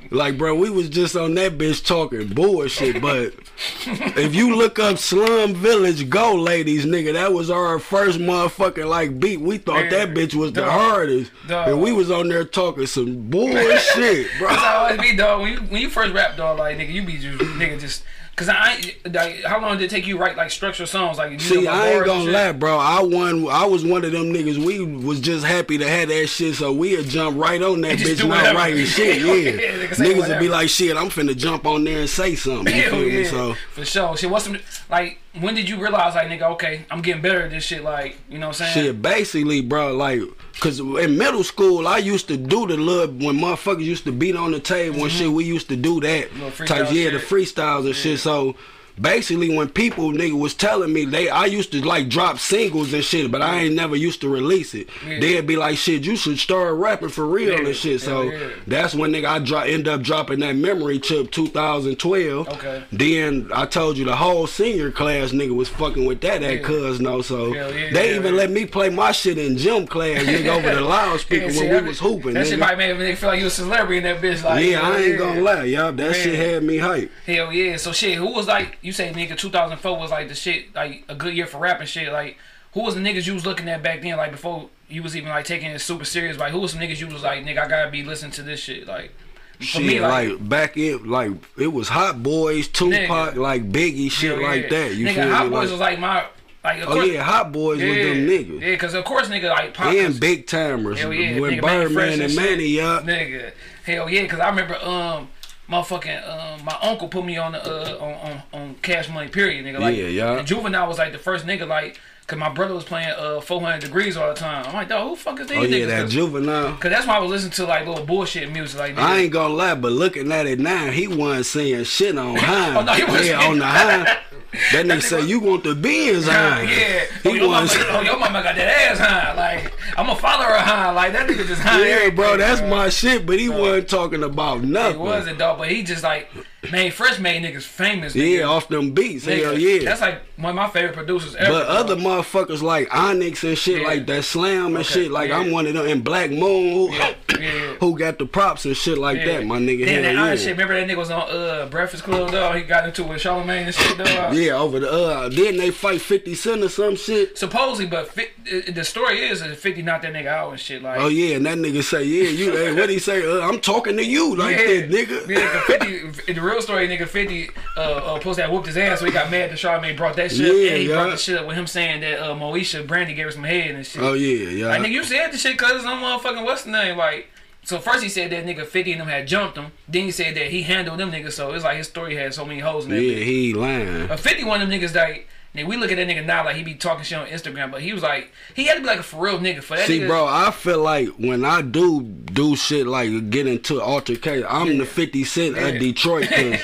like, bro, we was just on that bitch talking bullshit. But if you look up "Slum Village Go," ladies, nigga, that was our first motherfucking like beat. We thought Yeah. that bitch was the hardest, Dog. and we was on there talking some bullshit, bro. That's how it be, dog. When you when you first rap, dog, like nigga, you be just nigga just. Cause I, like, how long did it take you to write like structured songs? Like, you See, know, I ain't gonna lie, bro. I won. I was one of them niggas. We was just happy to have that shit, so we'd jump right on that bitch, not whatever. writing shit. Yeah, Yeah, nigga niggas would be like, shit, I'm finna jump on there and say something. You Hell oh, feel me? yeah, So for sure. Shit, what's some like? When did you realize, like, nigga, okay, I'm getting better at this shit? Like, you know what I'm saying? shit, basically, bro, like. Cause in middle school, I used to do the little when motherfuckers used to beat on the table and shit. We used to do that Mm-hmm. Type, yeah, the freestyles and shit. So basically, when people nigga was telling me they, I used to like drop singles and shit, but I ain't never used to release it. Yeah. They'd be like, shit, you should start rapping for real Yeah, and shit. So yeah. that's when nigga I drop end up dropping that memory chip 2012. Okay. Then I told you the whole senior class nigga was fucking with that at Cousino. So they even let me play my shit in gym class, nigga, over the loudspeaker when that we was hooping. That shit nigga. might make me feel like you a celebrity in that bitch. Like, yeah, I ain't gonna lie, y'all. That shit had me hype. Hell yeah. So shit, who was like you say nigga 2004 was like the shit like a good year for rapping shit. Like who was the niggas you was looking at back then? Like before you was even like taking it super serious. Like who was some niggas you was like nigga I gotta be listening to this shit. Like for Shit, me like, like. back in, like it was Hot Boys, Tupac, Nigga. like Biggie, shit hell like yeah. that. You nigga, feel Hot me? Boys Like- was like my like of oh course, yeah, Hot Boys yeah, was them niggas. Yeah, cause of course nigga like Pac and Big Tymers Hell yeah, when nigga, Birdman and shit. Mannie, yeah. Nigga, hell yeah, cause I remember um, motherfucking um, my uncle put me on the uh on on, on Cash Money period, nigga. Like, Yeah, yeah. Juvenile was like the first nigga like, cause my brother was playing uh 400 degrees all the time. I'm like, dog, who the fuck is these Oh yeah, niggas? that juvenile. Cause, that's why I was listening to like little bullshit music, like. that. I ain't gonna lie, but looking at it now, he wasn't saying shit on high. Oh, no, he wasn't. yeah, on the high. That nigga say you want the beans high. yeah. Oh He your, mama, was. oh, your mama got that ass high. Like, I'm a follow her high. Like, that nigga just high. Yeah, bro, that's bro. my shit. But he wasn't talking about nothing. He wasn't, dog, but he just like, made Fresh made niggas famous. Yeah, off them beats. Nigga, Hell yeah. That's like one of my favorite producers ever. But other motherfuckers like Onyx and shit Yeah. like that Slam and Okay, shit, like yeah. I'm one of them and Black Moon who, yeah. who got the props and shit like that, my nigga. Then that Hell other yeah. shit, remember that nigga was on uh Breakfast Club dog? He got into it with Charlamagne and shit dog. Yeah, over the uh didn't they fight 50 Cent or some shit? Supposedly, but fi- the story is that 50 knocked that nigga out and shit. Like, Oh yeah, and that nigga say, yeah, you hey, what he say? Uh, I'm talking to you like that, nigga. Yeah, 50, the real story, nigga, 50 uh, uh, supposed to have whooped his ass, so he got mad that Charlamagne brought that shit up, Yeah, and he yeah. brought the shit up with him saying that uh, Moesha Brandy gave her some head and shit. Oh yeah, yeah. Like, nigga, you said the shit cause some motherfucking what's the name? Like, so first he said that nigga 50 and them had jumped him. Then he said that he handled them niggas, so it's like his story had so many holes in that yeah, bitch. he lying. A 50 one of them niggas like nigga, we look at that nigga now like he be talking shit on Instagram, but he was like he had to be like a for real nigga for that See, nigga. bro, I feel like when I do do shit like get into altercation, I'm the 50 Cent Yeah. of Detroit. Cause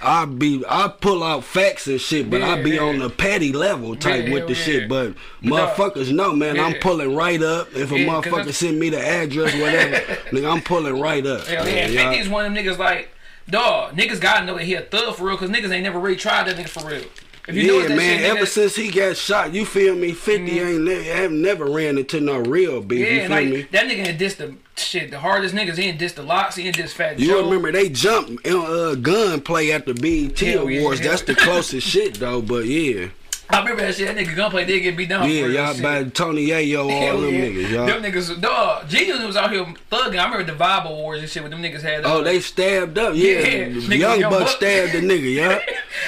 I be I pull out facts and shit, but I be yeah. on the petty level type Yeah, with the shit. But motherfuckers know, man, I'm pulling right up. If a Yeah, motherfucker send me the address, whatever, nigga, I'm pulling right up. Hell yeah, Yeah, and 50 is one of them niggas like, dog, niggas gotta know that he a thug for real, cause niggas ain't never really tried that nigga for real. If you yeah, that man. ever since he got shot, you feel me? 50 mm-hmm. ain't ne- have never ran into no real beef. yeah, you feel like me? that nigga ain't diss the shit, the hardest niggas. He diss the LOX. He diss Fat You Joe. remember they jumped in a gun play at the BET yeah, Awards. hell That's the closest shit though. But yeah, I remember that shit. That nigga gunplay did get beat down. yeah, y'all by Tony Yayo, all Hell them yeah. niggas, y'all. Them niggas, dog. Jesus was out here thugging. I remember the Vibe Awards and shit with them niggas had. uh, Oh, they stabbed up. Yeah, Yeah, the nigga, young Young buck Buck. stabbed the nigga. Yeah,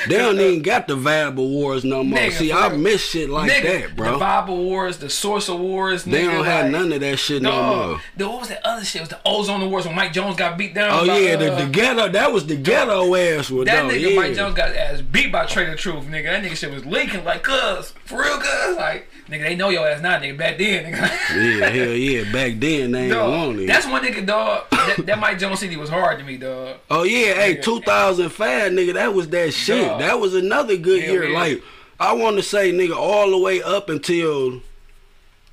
they don't even got the Vibe Awards no more. Nigga, See, for I miss shit like nigga, that, bro. The bro. Vibe Awards, the Wars. They nigga, don't have like, none of that shit no No, more. the, what was that other shit? It was the Ozone Awards when Mike Jones got beat down. Oh by, yeah, the, uh, the ghetto. That was the ghetto ass one. That though, nigga yeah. Mike Jones got ass beat by Trae tha Truth, nigga. That nigga shit was leaking like, cuz, for real, cuz, like, nigga, they know your ass now, nigga. Back then, nigga. Yeah, hell yeah. Back then they ain't want it. that's one nigga, dog. That, that Mike Jones CD was hard to me, dog. Oh yeah, hey, 2005, nigga, that was that shit. Dog. That was another good Hell year. yeah. Like, I want to say, nigga, all the way up until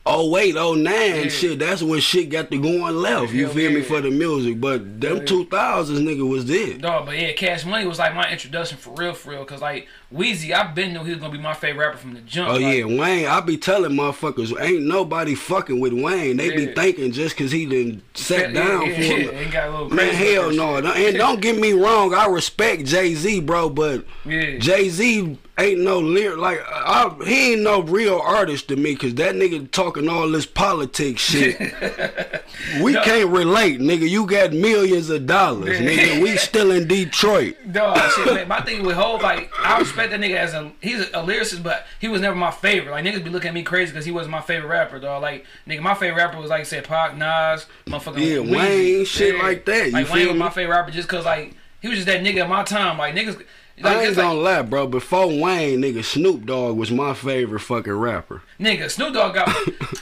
08, 09 shit, that's when shit got to going left. You Hell feel me for the music, but them Yeah. 2000s nigga was it. Dog, but yeah, Cash Money was like my introduction for real, for real. Cause like Weezy, I've been knew he was gonna be my favorite rapper from the jump. Oh like, yeah, Wayne. I be telling motherfuckers, ain't nobody fucking with Wayne. They be thinking just cause he done sat yeah, down yeah, for yeah, him. yeah. Man, hell no. And don't get me wrong, I respect Jay Z, bro, but Yeah. Jay Z ain't no lyric like I, he ain't no real artist to me, cause that nigga talking all this politics shit. we can't relate, nigga. You got millions of dollars, nigga. We still in Detroit. Dog, shit, man. My thing with Hov, like, I respect that nigga as a he's a, lyricist, but he was never my favorite. Like niggas be looking at me crazy because he wasn't my favorite rapper, dog. Like, nigga, my favorite rapper was like I said, Pac, Nas, motherfucking Yeah, Weezy. Wayne, shit like that, you like feel Wayne was my favorite rapper just cause like he was just that nigga at my time. Like niggas, like, I ain't like gonna lie, bro. Before Wayne, nigga, Snoop Dogg was my favorite fucking rapper. nigga, Snoop Dogg got.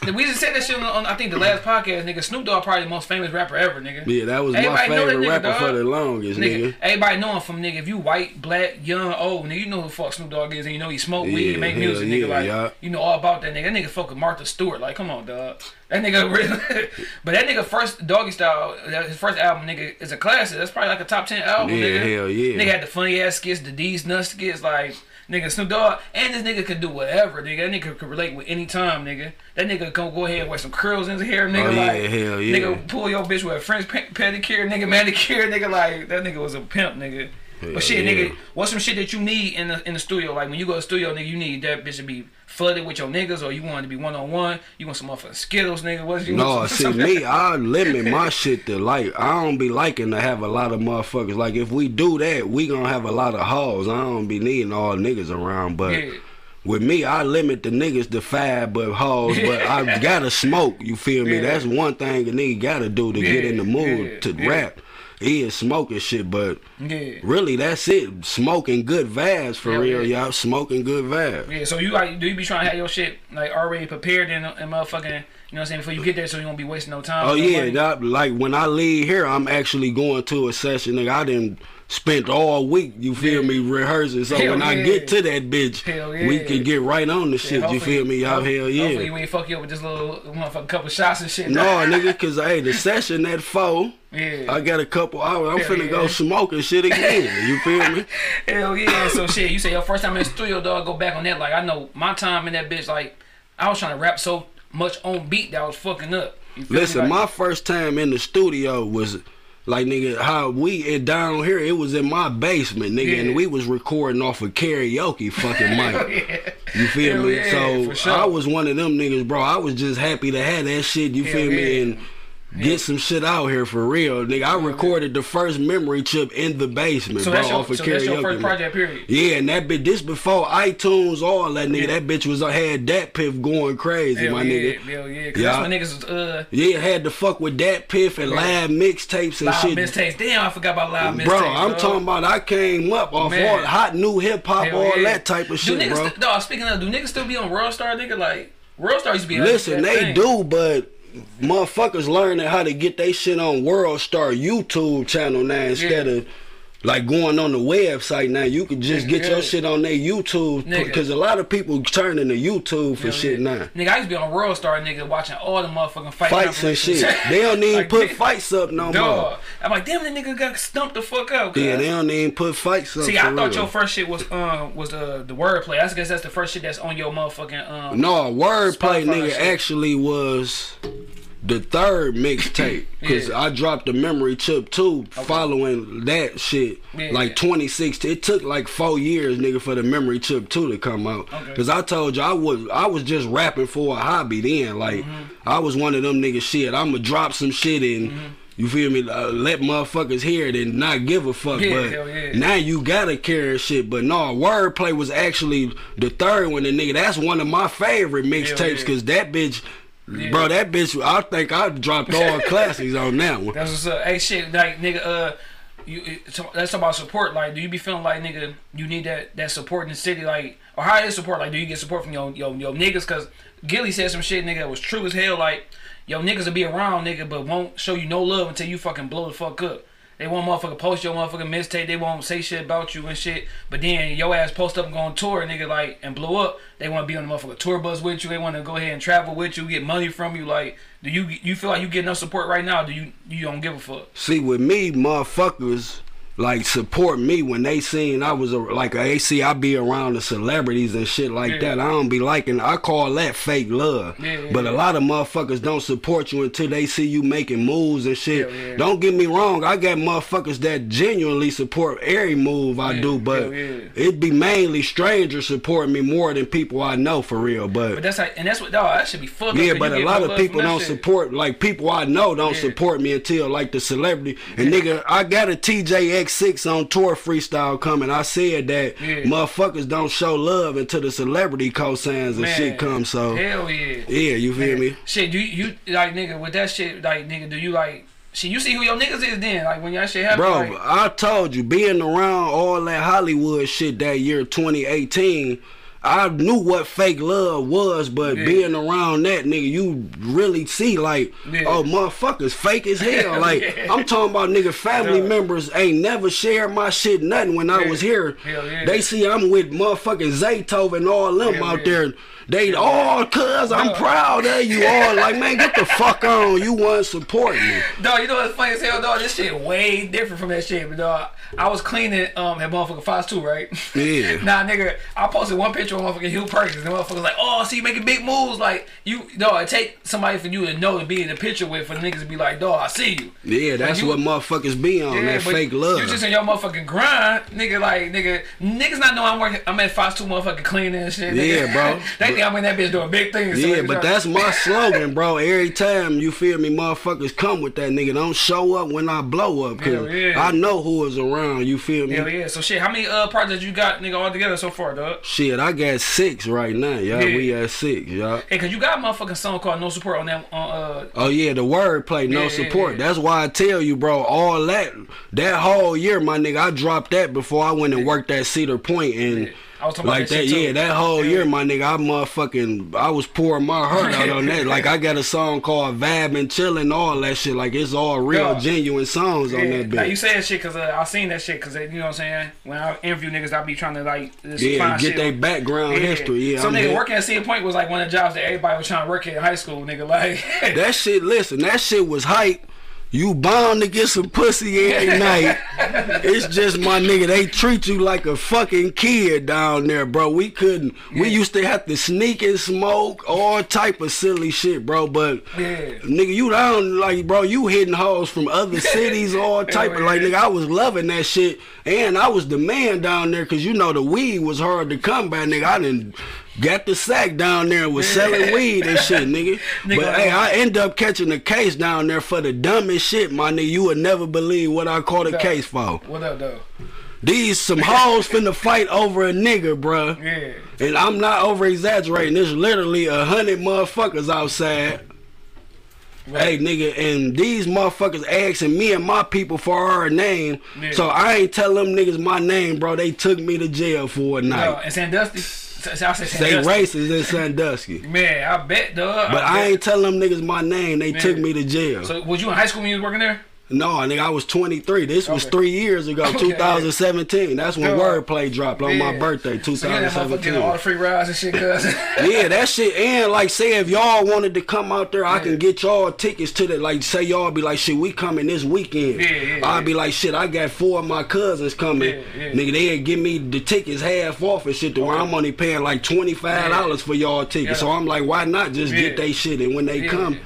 we just said that shit on, on I think the last podcast, nigga. Snoop Dogg probably the most famous rapper ever, nigga. Yeah, that was my Everybody that favorite nigga, rapper dog. for the longest, Nigga, nigga. everybody know him from nigga. If you white, black, young, old, nigga, you know who the fuck Snoop Dogg is, and you know he smoke weed, Yeah, and make music, nigga. yeah, Like yeah. you know all about that nigga. That nigga fuck with Martha Stewart. Like, come on, dog. That nigga really. but that nigga first Doggystyle, his first album, nigga, is a classic. That's probably like a top ten album. Yeah, nigga. hell yeah. Nigga had the funny ass skits, the Deez Nuts skits, like. Nigga, Snoop Dogg, and this nigga could do whatever, nigga. That nigga could relate with any time, nigga. That nigga can go ahead and wear some curls in his hair, nigga. Oh, yeah, like, hell yeah. Nigga, pull your bitch with a French pedicure, nigga, manicure, nigga. Like that nigga was a pimp, nigga. Hell but shit, yeah. nigga, what's some shit that you need in the in the studio? Like when you go to the studio, nigga, you need that bitch to be flooded with your niggas, or you want to be one on one. You want some motherfucking Skittles, nigga. What's you? No, see me, I limit my shit to like I don't be liking to have a lot of motherfuckers. Like if we do that, we gonna have a lot of hoes. I don't be needing all niggas around, but Yeah. with me, I limit the niggas to five but hoes. But I gotta smoke. You feel me? Yeah. That's one thing a nigga gotta do to get in the mood yeah, to yeah. rap. He is smoking shit, but Yeah. really that's it. Smoking good vibes for real, yeah. y'all. Smoking good vibes. Yeah, so you like do you be trying to have your shit like already prepared and, and motherfucking you know what I'm saying before you get there so you won't be wasting no time. Oh yeah, that, like when I leave here, I'm actually going to a session. Nigga, I didn't spent all week. You feel Yeah. me rehearsing. So Hell when I get to that bitch, Hell we can get right on the shit. You feel me? Y'all hell Hopefully yeah. we ain't fuck you up with this little motherfucking couple shots and shit. No, nigga, cause hey, the session at four. Yeah. I got a couple hours. I'm Hell finna yeah. go smoking shit again. You feel me? Hell yeah. So shit, you say your first time in the studio, dog, go back on that. Like I know my time in that bitch, like I was trying to rap so much on beat that I was fucking up. You feel me? Listen, Like, my first time in the studio was like nigga how we it down here. It was in my basement, nigga, Yeah. and we was recording off a karaoke fucking mic. yeah. You feel me? so sure. I was one of them niggas, bro. I was just happy to have that shit. You feel me? And get some shit out here for real, nigga. I recorded the first memory chip in the basement, So bro, that's your, off of so karaoke. that's your first project, period. Yeah, and that bitch, this before iTunes, all that nigga, Yeah. that bitch was I had DatPiff going crazy, Hell my yeah, nigga. hell yeah. Yeah. that's when niggas was uh Yeah, had to fuck with DatPiff and Yeah. live mixtapes and live shit. mixtapes. Damn, I forgot about live mixtapes. Bro, I'm dog. talking about I came up off Man. all hot new hip hop, Hell all yeah. that type of shit, do niggas bro. St- dog, speaking of, do niggas still be on World Star, nigga? Like World Star used to be. Listen, they thing. do, but motherfuckers learning how to get they shit on World Star YouTube channel now instead Yeah. of like going on the website now. You could just get your shit on their YouTube because a lot of people turning to YouTube for shit now. Nigga, I used to be on World Star, nigga, watching all the motherfucking fight Fights and shit. They don't even Like, put fights up no more. I'm like, damn, that nigga got stumped the fuck up. Yeah, they don't even put fights up. See, I thought real. your first shit was uh was the the wordplay. I guess that's the first shit that's on your motherfucking um. No, wordplay nigga actually was the third mixtape because Yeah. I dropped the memory chip too following that shit Yeah. like 2016 it took like four years nigga for the memory chip 2 to come out Okay. because I told you I was I was just rapping for a hobby then like Mm-hmm. I was one of them niggas shit I'ma drop some shit and Mm-hmm. You feel me? Uh, let motherfuckers hear it and not give a fuck. Yeah, but yeah. now you gotta carry shit. But no, wordplay was actually the third one. And nigga, that's one of my favorite mixtapes yeah. because that bitch, Yeah. bro, that bitch. I think I dropped all classics on that one. That's what's up. Hey, shit, like nigga, uh, you let's talk about support. Like, do you be feeling like nigga, you need that that support in the city? Like, or how is support? Like, do you get support from your your your niggas? Cause Gilly said some shit, nigga, that was true as hell. Like, yo niggas will be around, nigga, but won't show you no love until you fucking blow the fuck up. They won't motherfucker post your motherfucking mistake. They won't say shit about you and shit. But then your ass post up and go on tour, nigga, like and blow up. They want to be on the motherfucker tour bus with you. They want to go ahead and travel with you, get money from you. Like, do you you feel like you get enough support right now? do you you don't give a fuck? See, with me, motherfuckers like support me when they seen I was a, like a AC. I be around the celebrities and shit like Yeah. that. I don't be liking. I call that fake love. Yeah, yeah, but a lot of motherfuckers don't support you until they see you making moves and shit. Yeah, yeah. Don't get me wrong. I got motherfuckers that genuinely support every move I Yeah, do, but yeah, yeah. it be mainly strangers supporting me more than people I know for real. But that's like, and that's what dog. That should be fucked. up, Yeah, but a lot of people don't shit. support. Like people I know don't Yeah. support me until like the celebrity. And nigga, I got a TJX6 on tour freestyle coming. I said that Yeah. motherfuckers don't show love until the celebrity cosigns and shit come. So hell yeah. yeah, you feel me? Shit, do you, you like nigga with that shit? Like nigga, do you like? Shit, you see who your niggas is then? Like when y'all shit happen, Bro, like, I told you, being around all that Hollywood shit that year 2018, I knew what fake love was, but Yeah. being around that nigga, you really see like, Yeah. oh motherfuckers fake as hell. Like Yeah. I'm talking about nigga family members ain't never shared my shit nothing when I was here. They see I'm with motherfucking Zaytov and all them out there. They all cuz I'm Yeah. proud of you all. Like man, get the fuck on. You wasn't supporting me. Dog, you know what's funny as hell, dog? This shit way different from that shit, but dog, I was cleaning um that motherfucker Fox 2, right? Yeah. nah, nigga, I posted one picture of motherfucking Huel Perkins. And the motherfucker's like, oh, see you making big moves. Like, you, dog, it take somebody for you to know to be in the picture with for the niggas to be like, dog, I see you. Yeah, that's you- what motherfuckers be on. that fake love. You just in your motherfucking grind, nigga. Like nigga, niggas not know I'm working. I'm at Fox Two motherfucking cleaning and shit. Nigga. Yeah, bro. they think I'm in that bitch doing big things. Yeah, but that's my slogan, bro. Every time you feel me, motherfuckers come with that nigga. Don't show up when I blow up, cause yeah. I know who is around. You feel me? Hell yeah. So shit, how many uh projects you got, nigga, all together so far, dog? Shit, I got six right now, y'all. Yeah. We at six, y'all. Hey, cause you got a motherfucking song called No Support on that on uh Oh yeah, the wordplay, no Yeah, support. That's why I tell you, bro. All that, that whole year, my nigga, I dropped that before I went and worked at Cedar Point and. Yeah. I was talking about Like that that, yeah, that whole Yeah. year, my nigga, I motherfucking, I was pouring my heart out on that. Like I got a song called "Vab and Chillin'," all that shit. Like it's all real, genuine songs on Yeah, that now you bitch. say that shit because uh, I seen that shit because you know what I'm saying. When I interview niggas, I be trying to like Yeah, get their on- background history. Yeah, so I'm nigga working at Cedar Point was like one of the jobs that everybody was trying to work at in high school. Nigga, like That shit, listen, that shit was hype. You bound to get some pussy every night. It's just my nigga. They treat you like a fucking kid down there, bro. We couldn't. We used to have to sneak and smoke all type of silly shit, bro. But Yeah. nigga, you down like, bro. You hitting hoes from other cities, all type of like, nigga. I was loving that shit, and I was the man down there because you know the weed was hard to come by, nigga. I didn't. Got the sack down there and was selling weed and shit, nigga. Nigga, but hey, I end up catching a case down there for the dumbest shit, my nigga. You would never believe what I caught a case for. what up though? These some hoes finna fight over a nigga, bruh. Yeah. And I'm not over exaggerating. There's literally a hundred motherfuckers outside. Hey nigga, and these motherfuckers asking me and my people for our name. Yeah. So I ain't tell them niggas my name, bro. They took me to jail for a No, night. and Sandusky. So, so I said They racist in Sandusky. Man, I bet, dog. But I bet. ain't telling them niggas my name. They took me to jail. So was you in high school when you was working there? No, nigga, I was 23. This was Okay. three years ago, Okay, 2017. That's when Yeah. Wordplay dropped on my Yeah. birthday, So you had that motherfucker getting 2017. all the free rides and shit, cuz. yeah, that shit. And like, say if y'all wanted to come out there, I can get y'all tickets to the. Like, say y'all be like, shit, we coming this weekend. Yeah, yeah, I'd yeah. be like, shit, I got four of my cousins coming. Yeah, yeah. Nigga, they'd give me the tickets half off and shit to where I'm only paying like twenty five dollars for y'all tickets. Yeah. So I'm like, why not just Yeah. get they shit? And when they Yeah. come,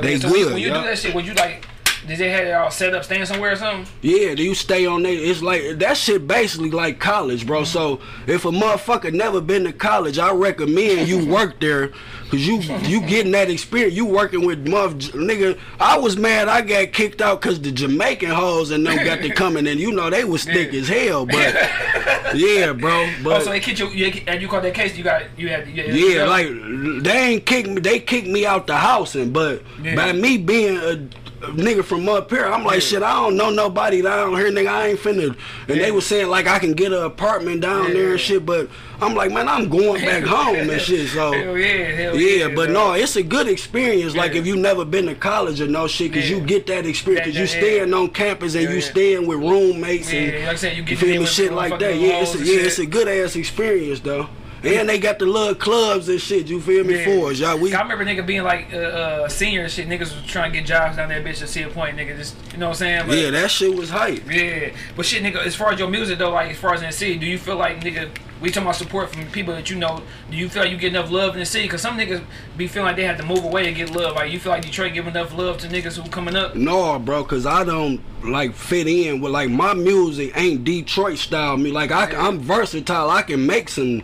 they yeah. So good. When you yeah. do that shit, would you like? Did they have it all set up, staying somewhere or something? Yeah, do you stay on there? It's like that shit basically like college, bro. So if a motherfucker never been to college, I recommend you work there. Cause you you getting that experience. You working with mother nigga. I was mad I got kicked out cause the Jamaican hoes and them got to coming and you know they was thick Yeah. as hell. But yeah, bro. Oh, so they kicked you, you and you caught that case. You got you had you had- yeah, you- like they ain't kicked me. They kicked me out the house, and but Yeah. by me being a nigga from up here. I'm like, shit, I don't know nobody down here, nigga. I ain't finna. And Yeah. they was saying like I can get an apartment down Yeah. there and shit, but I'm like, man, I'm going back home and shit. So Hell yeah, hell yeah, yeah. but dog. no, it's a good experience. Like if you never been to college or no shit, cause you get that experience, cause you staying on campus and you staying with roommates and like I said, you you feel me, shit like that. Yeah, it's a, yeah, shit. it's a good ass experience though. And they got the little clubs and shit. You feel me? Yeah. For us, y'all. We I remember nigga being like uh, uh, senior and shit. Niggas was trying to get jobs down there, bitch, to see a point. Nigga, just you know what I'm saying? But- yeah, that shit was hype. Yeah, but shit, nigga. As far as your music though, like as far as in the city, do you feel like nigga? We talking about support from people that you know. Do you feel like you get enough love in the city? Cause some niggas be feeling like they have to move away to get love. Like you feel like Detroit give enough love to niggas who coming up? No, bro, cause I don't like fit in with like my music ain't Detroit style. Me like I, Yeah. I'm versatile. I can make some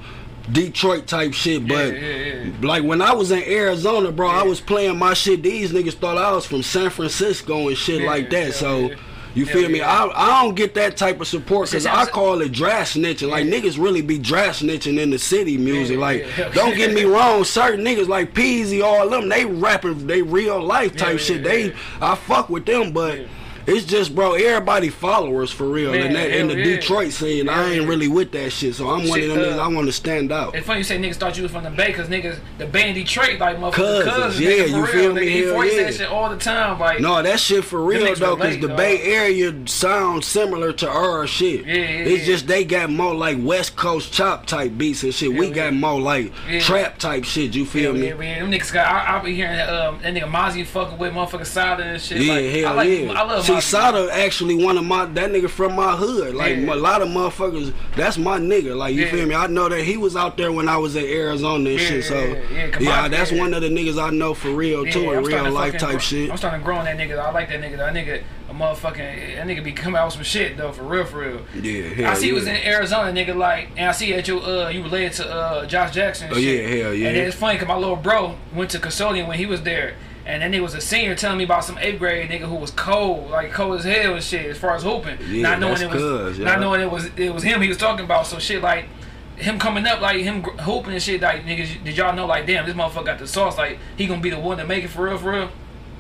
Detroit type shit, but yeah, yeah. like when I was in Arizona, bro, I was playing my shit. These niggas thought I was from San Francisco and shit Yeah, like that. so. yeah. You feel me? yeah. I, I don't get that type of support because I call it dry snitching. Like niggas really be dry snitching in the city music. Yeah, like, yeah, don't get me wrong, certain niggas like Peezy, all them, they rapping they real life type Yeah, shit. yeah, they yeah. I fuck with them, but Yeah. It's just bro, everybody followers for real. Man, in that in the yeah. Detroit scene, I ain't yeah. really with that shit. So I'm one of them uh, niggas I want to stand out. It's funny you say niggas thought you was from the Bay, cause niggas the Bay in Detroit like motherfuckers Cousins, cousins, yeah, nigga, you real. feel me? Nigga, he Hell yeah. that shit all the time, like No, that shit for real though, cause the dog. Bay Area sounds similar to our shit. Yeah, yeah, it's yeah. just they got more like West Coast chop type beats and shit. we got more like Yeah. trap type shit. You feel Yeah, me? yeah, man. Them niggas got. I, I be hearing that, um, that nigga Mozzy fucking with motherfucking Sada and shit. Yeah, like, hell I like, yeah. I love Mozzy. Sada actually one of my that nigga from my hood. Like Yeah. a lot of motherfuckers, that's my nigga. Like you Yeah. feel me? I know that he was out there when I was in Arizona and Yeah, shit. So yeah, yeah, yeah, that's yeah. one of the niggas I know for real too, Yeah, in real life fucking type shit. I'm starting to grow on that nigga. I like that nigga. That nigga, a motherfucking, that nigga be coming out with some shit though, for real, for real. Yeah, I see you was in Arizona, nigga. Like, and I see that you uh you related to uh Josh Jackson. Oh, shit. yeah, hell yeah. And it's funny cause my little bro went to Consortium when he was there. And then there was a senior telling me about some eighth grade nigga who was cold, like cold as hell and shit, as far as hooping. Yeah, not knowing it was, cuz, not knowing it was, it was him he was talking about. So shit like, him coming up, like him hooping and shit, like niggas, did y'all know, like, damn, this motherfucker got the sauce, like he gonna be the one to make it for real, for real.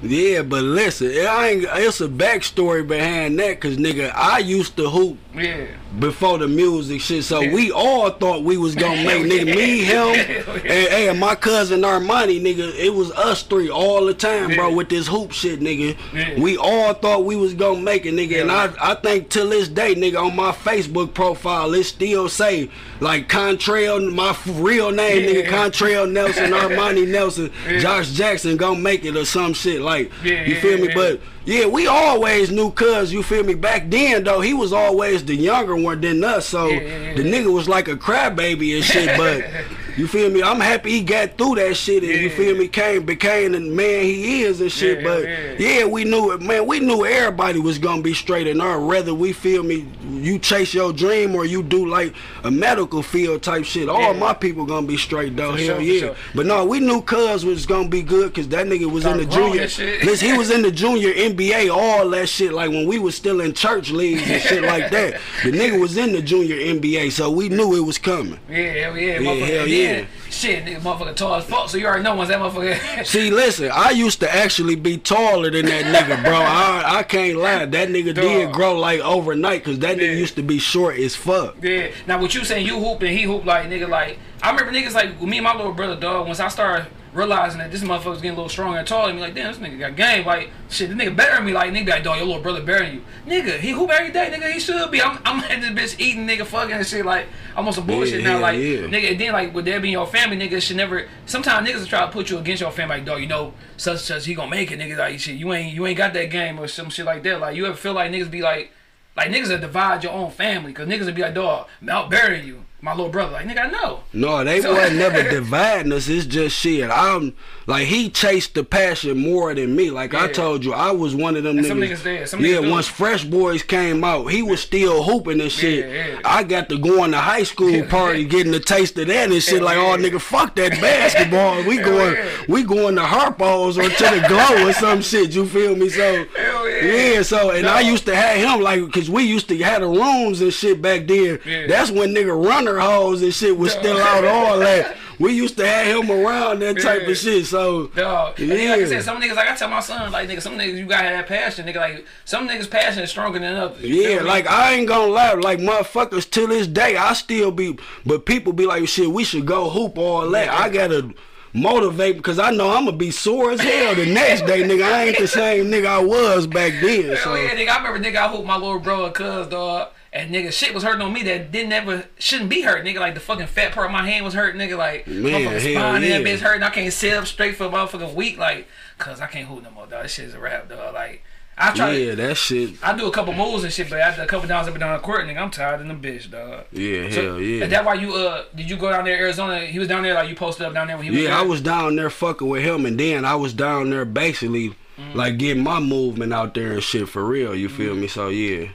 Yeah, but listen, it ain't, it's a backstory behind that, cause nigga, I used to hoop Yeah. before the music shit. So Yeah. we all thought we was gonna make nigga me, him, yeah. and, and my cousin Armani, nigga. It was us three all the time, bro, with this hoop shit, nigga. Yeah. We all thought we was gonna make it, nigga. And I I think till this day, nigga, on my Facebook profile, it still say like Contrail, my f- real name, Yeah. nigga, Contrail Nelson, Armani Nelson, Yeah. Josh Jackson gonna make it or some shit. Like Yeah, you feel me? yeah. But yeah, we always knew cuz, you feel me? Back then though, he was always the younger one than us. So Yeah, yeah, yeah. the nigga was like a crybaby and shit, but you feel me? I'm happy he got through that shit and you feel me, came became the man he is and shit. Yeah, but yeah. yeah, we knew it, man, we knew everybody was gonna be straight and our whether we feel me, you chase your dream or you do like a medical field type shit. All Yeah. my people gonna be straight though. For Hell sure, yeah. sure. But no, we knew cuz was gonna be good cause that nigga was in the junior. Listen, he was in the junior NBA, all that shit. Like when we was still in church leagues and shit like that. The nigga was in the junior NBA, so we knew it was coming. Yeah, hell yeah, Yeah, hell and yeah. Shit, nigga, motherfucker tall as fuck, so you already know once that motherfucker. See, listen, I used to actually be taller than that nigga, bro. I I can't lie. That nigga did grow like overnight, cause that Yeah. nigga used to be short as fuck. yeah. Now, what you saying, you hoop and he hoop like nigga, like I remember niggas like me and my little brother, dog. Once I started realizing that this motherfucker's getting a little stronger and taller, and me like, damn, this nigga got game. Like, shit, this nigga better than me. Like, nigga, be like, dog, your little brother better than you. Nigga, he hoop every day, nigga. He should be. I'm, I'm at this bitch eating, nigga, fucking and shit. Like, I'm on some bullshit Yeah, now. Like, yeah. nigga, and then like with that being your family, nigga, should never. Sometimes niggas will try to put you against your family, like, dog, you know, such and such, he gonna make it, nigga. Like, shit, you ain't, you ain't got that game or some shit like that. Like, you ever feel like niggas be like. Like niggas that divide your own family, cause niggas would be like, dog, burying you, my little brother. Like nigga, I know. No, they So- wasn't never dividing us. It's just shit. I'm like he chased the passion more than me. Like I told you, I was one of them And niggas. some niggas yeah, niggas once Fresh Boys came out, he was still hooping and shit. Yeah, yeah. I got to go on the high school party, getting a taste of that and shit. Like, oh, yeah. oh nigga, fuck that basketball. We going, yeah. we going to Harpo's or to the Glow or some shit. You feel me? So yeah. yeah. So and I used to have him like, cause we used to have the rooms and shit back then. Yeah. That's when nigga runner hoes and shit was No. still out all that. We used to have him around that type Yeah. of shit. So Dog. And then, like I Yeah. said, some niggas like I tell my son, like nigga, some niggas you gotta have passion, nigga. Like some niggas passion is stronger than others. Yeah, feel me? like I ain't gonna lie, like motherfuckers to this day, I still be, but people be like, shit, we should go hoop all that. I gotta motivate because I know I'm gonna be sore as hell the next day, nigga. I ain't the same nigga I was back then. Hell So yeah, nigga. I remember nigga I hooped my little brother cuz dog. And nigga, shit was hurting on me that didn't ever shouldn't be hurt, nigga. Like the fucking fat part of my hand was hurt, nigga. Like Man, motherfucking spine in that yeah. bitch hurting. I can't sit up straight for a motherfucking week, like, cause I can't hoop no more, dog. This shit is a wrap, dog. Like I try to yeah, that shit. I do a couple moves and shit, but after a couple times I've been down the court, nigga, I'm tired of the bitch, dog. Yeah, So, hell yeah. And that why you uh did you go down there Arizona? He was down there like you posted up down there when he was Yeah, there? I was down there fucking with him, and then I was down there basically Mm-hmm. like getting my movement out there and shit for real. You feel me? So yeah.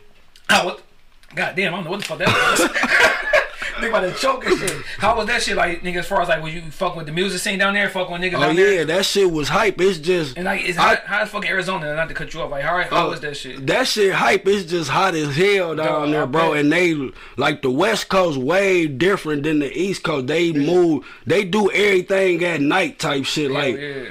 Oh, what? God damn, I don't know what the fuck that was. nigga about to choke and shit. How was that shit like, nigga? As far as like, was you fucking with the music scene down there? Fucking with niggas Oh down yeah, there? that shit was hype. It's just And like, is I- how, how's fucking Arizona? Not to cut you off. Like, how how Oh, was that shit? That shit hype. It's just hot as hell down Dog, there, bro. And they like the West Coast way different than the East Coast. They move. They do everything at night type shit. Hell like yeah.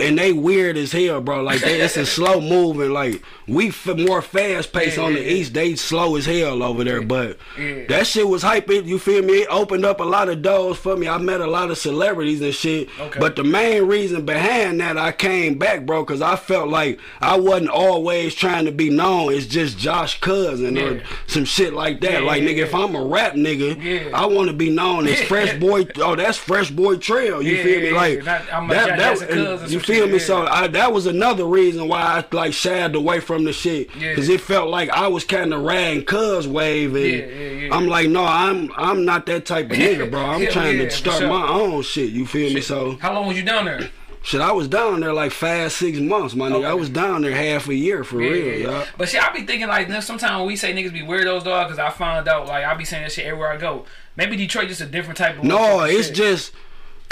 And they weird as hell, bro. Like they, it's a slow moving. Like we f- more fast pace Yeah, on the yeah, east. They slow as hell over there. But Yeah. that shit was hype. It you feel me? It opened up a lot of doors for me. I met a lot of celebrities and shit. Okay. But the main reason behind that I came back, bro, because I felt like I wasn't always trying to be known. It's just Josh Cousin or some shit like that. Like nigga, if. I'm a rap nigga. I want to be known as Fresh Boy. Oh, that's Fresh Boy Trail. You feel me? Like. Not- that. Jack that Jackson Cuz or you feel shit, me? yeah. So I, that was another reason why I like shied away from the shit Yeah. because it felt like I was kind of riding Cuz wave, and. I'm like, no, I'm I'm not that type of nigga, bro. I'm trying to start sure. my own shit. You feel me? So How long was you down there? shit, I was down there like five, six months, my nigga. I was down there half a year for Yeah, real, yeah, y'all. But see, I be thinking like sometimes when we say niggas be weirdos, dog, because I found out like I be saying that shit everywhere I go. Maybe Detroit just a different type of No, it's shit. just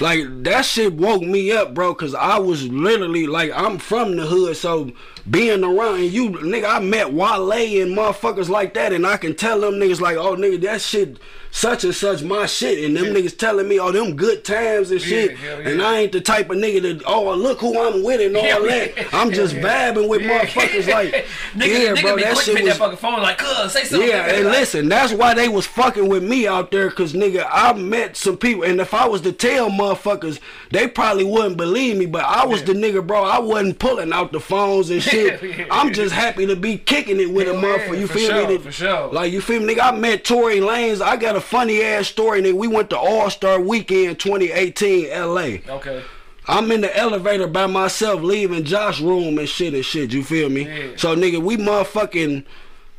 like that shit woke me up, bro. Cause I was literally like, I'm from the hood, so being around you, nigga, I met Wale and motherfuckers like that, and I can tell them niggas like, oh, nigga, that shit. Such and such my shit, and them niggas telling me, oh, them good times and shit, hell yeah. and I ain't the type of nigga that, oh, look who I'm with and all that. yeah. I'm just yeah. vibing with Yeah. motherfuckers like, nigga, yeah, nigga bro, be that quick shit was that fucking phone like, say something. yeah, and Like, listen, that's why they was fucking with me out there, cause nigga, I met some people, and if I was to tell motherfuckers, they probably wouldn't believe me. But I was Yeah. the nigga, bro. I wasn't pulling out the phones and shit. Yeah. I'm just happy to be kicking it with a motherfucker. yeah, you feel sure, me? for sure. Like you feel me, nigga? I met Tory Lanez. I got a funny ass story, nigga. We went to All Star Weekend 2018, L.A. okay. I'm in the elevator by myself, leaving Josh room and shit and shit. You feel me? Yeah. So nigga, we motherfucking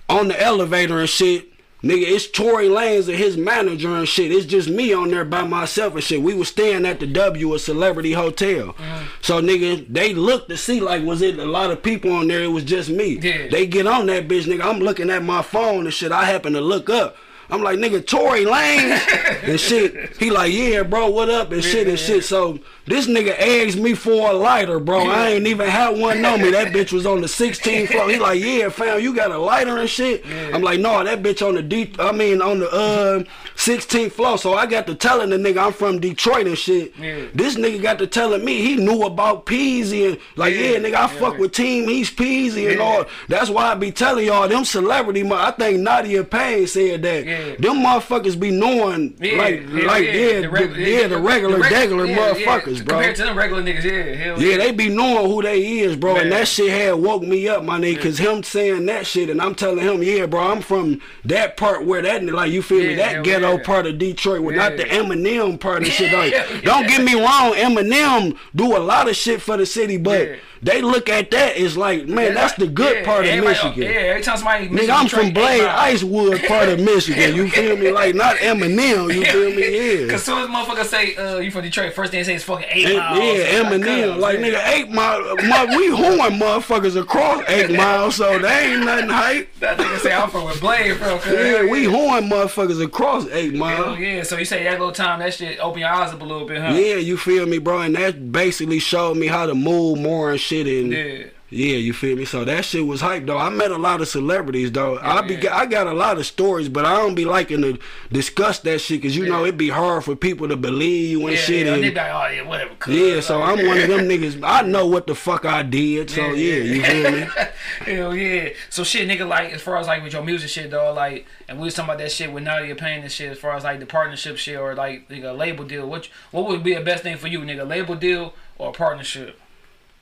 on the elevator and shit. Nigga, it's Tory Lanez and his manager and shit. It's just me on there by myself and shit. We was staying at the W, a celebrity hotel. Mm-hmm. So nigga, they looked to see like was it a lot of people on there? It was just me. Yeah. They get on that bitch, nigga. I'm looking at my phone and shit. I happen to look up. I'm like, nigga, Tory Lanez and shit. He like, yeah, bro, what up and shit and shit. So this nigga asked me for a lighter, bro. I ain't even had one on me. That bitch was on the 16th floor. He like, yeah, fam, you got a lighter and shit. I'm like, no, that bitch on the D. I mean, on the uh 16th floor. So I got to telling the nigga I'm from Detroit and shit. Yeah. This nigga got to telling me he knew about Peezy and like, yeah, Yeah, nigga, I fuck with Team East Peezy and all. That's why I be telling y'all them celebrity. I think Nadia Payne said that. Them motherfuckers be knowing like like yeah, The reg- the, yeah, the regular reg- regular yeah, motherfuckers, yeah. bro. Compared to them regular niggas, yeah, hell Yeah, they be knowing who they is, bro. And that shit had woke me up, my nigga. Cause him saying that shit, and I'm telling him, yeah, bro, I'm from that part where that, like, you feel me, that ghetto yeah. part of Detroit, where not the Eminem part of shit. Like, Yeah. don't get me wrong, Eminem do a lot of shit for the city, but Yeah. They look at that as like, man, Yeah, that's the good yeah, part of Michigan. Yeah, every time somebody Nigga, I'm from Blade Icewood part of Michigan. You feel me? Like not Eminem. You feel me? Yeah. Cause soon as motherfuckers say uh, you from Detroit, first thing they say is fucking eight Eight- miles. yeah, Eminem. Like yeah. nigga, eight mile. My, we horn motherfuckers across eight miles, so they ain't nothing hype. That nigga say I'm from with Blade, bro. Yeah, we horn motherfuckers across eight Hell miles. yeah, so you say that little time, that shit open your eyes up a little bit, huh? Yeah, you feel me, bro? And that basically showed me how to move more and shit. And Yeah. Yeah, you feel me? So that shit was hype though. I met a lot of celebrities though. I be yeah. I got a lot of stories, but I don't be liking to discuss that shit because you know Yeah. it be hard for people to believe you and Yeah, shit. yeah, and- they be like, oh yeah, whatever. cuz," yeah, so like- I'm one of them niggas. I know what the fuck I did. So yeah, you feel me? Hell yeah. So shit, nigga, like as far as like with your music shit, though, like, and we was talking about that shit with Nadia Payne and shit, as far as like the partnership shit or like nigga label deal. What what would be the best thing for you, nigga, label deal or partnership?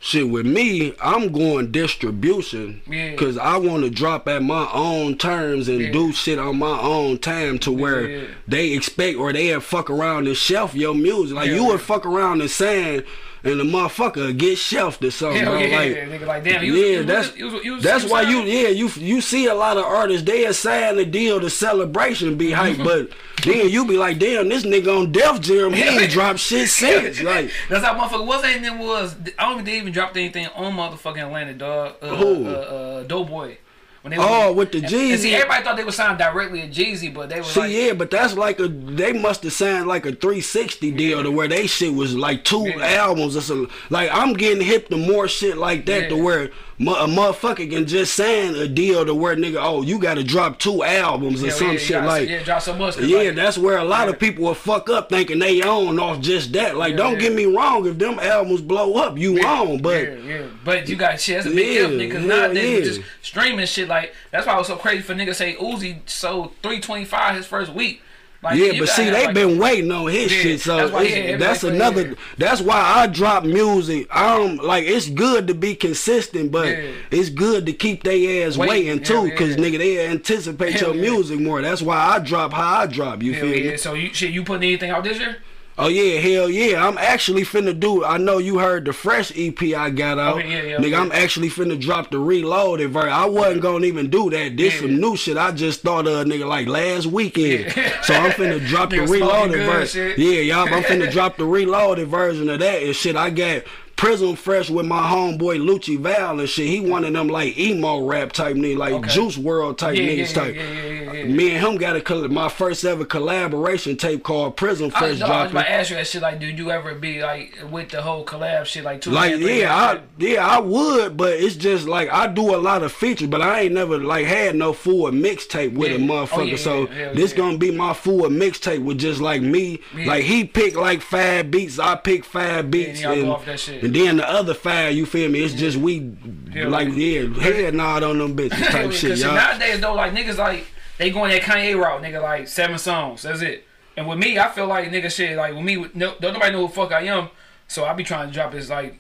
Shit with me, I'm going distribution Yeah. because I want to drop at my own terms and Yeah. do shit on my own time to where Yeah, yeah. they expect or they fuck around and shelf your music. Like Yeah, you yeah. would fuck around and saying and the motherfucker get shelved or something. Hell yeah, like, nigga, like damn, you, yeah, that's you, you, you, that's why you yeah you you see a lot of artists they sign the deal to celebration be hype, but then you be like damn this nigga on Def Jam he ain't dropped shit since like That's how motherfucker was was I don't think they even dropped anything on motherfucking Atlanta, dog. Uh, Who? Uh, uh, Doughboy. When they Oh, with the and see, Jeezy. everybody thought they were signed directly to Jeezy, but they were. See, like, yeah, but that's like a they must have signed like a 360 deal to where they shit was like two Yeah. albums or. Like I'm getting hip to more shit like that to Yeah. where mu- a motherfucker can just sign a deal to where nigga, oh, you got to drop two albums or Hell some yeah, shit drop- like. yeah, drop so much. Yeah, like, that's where a lot Yeah. of people will fuck up thinking they own off just that. Like, Yeah, don't yeah. get me wrong, if them albums blow up, you own. But yeah, yeah. But you got shit. That's a big Yeah, if, nigga. Cause hell nowadays yeah. we just streaming shit. Like that's why it was so crazy for niggas say Uzi sold three twenty five his first week. Like, Yeah, but see, have, they like- been waiting on his Yeah, shit, so that's that's another. yeah. That's why I drop music. I don't like. It's good to be consistent, but Yeah. it's good to keep they ass Waiting, waiting too, yeah, cause nigga they anticipate your music more. That's why I drop how I drop. You feel yeah. me? So you shit, you putting anything out this year? Oh yeah, hell yeah. I'm actually finna do. I know you heard the fresh EP I got out. Okay, yeah, yeah, nigga, okay. I'm actually finna drop the reloaded version. I wasn't gonna even do that. This Yeah. some new shit. I just thought of nigga like last weekend. So I'm finna drop the reloaded version. Yeah, y'all. I'm finna drop the reloaded version of that and shit. I got Prism Fresh with my homeboy Lucci Val and shit. He one of them like emo rap type niggas, like Okay. Juice WRLD type Yeah, niggas yeah, type. yeah, yeah, yeah, yeah. Me and him got a coll- my first ever collaboration tape called Prism I, Fresh no, I was about to ask you that shit. Like, did you ever be like with the whole collab shit? Like two, Like yeah, I yeah I would, but it's just like I do a lot of features, but I ain't never like had no full mixtape with a oh, motherfucker. Oh, so this gonna be my full mixtape with just like me. Like he picked like five beats, I pick five beats, and, off that shit. And then the other five, you feel me? It's just we Yeah, like yeah, head nod on them bitches type shit, y'all. nowadays though, like niggas like they going that Kanye route, nigga. Like seven songs, that's it. And with me, I feel like nigga shit. Like with me, no, don't nobody know who the fuck I am, so I be trying to drop is like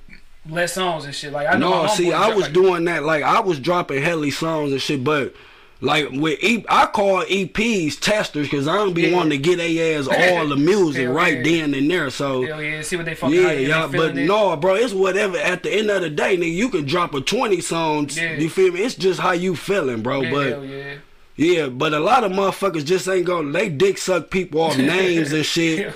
less songs and shit. Like I know No, see, I was like, doing that. Like I was dropping helly songs and shit, but like with e- I call EPs testers because I don't be Yeah. wanting to get a ass all the music right yeah. then and there. So Hell yeah, see what they fucking yeah, how they yeah, but it. no, bro, it's whatever. At the end of the day, nigga, you can drop a twenty songs. Yeah. You feel me? It's just how you feeling, bro. Yeah, but yeah. but a lot of motherfuckers just ain't gonna. They dick suck people off names and shit.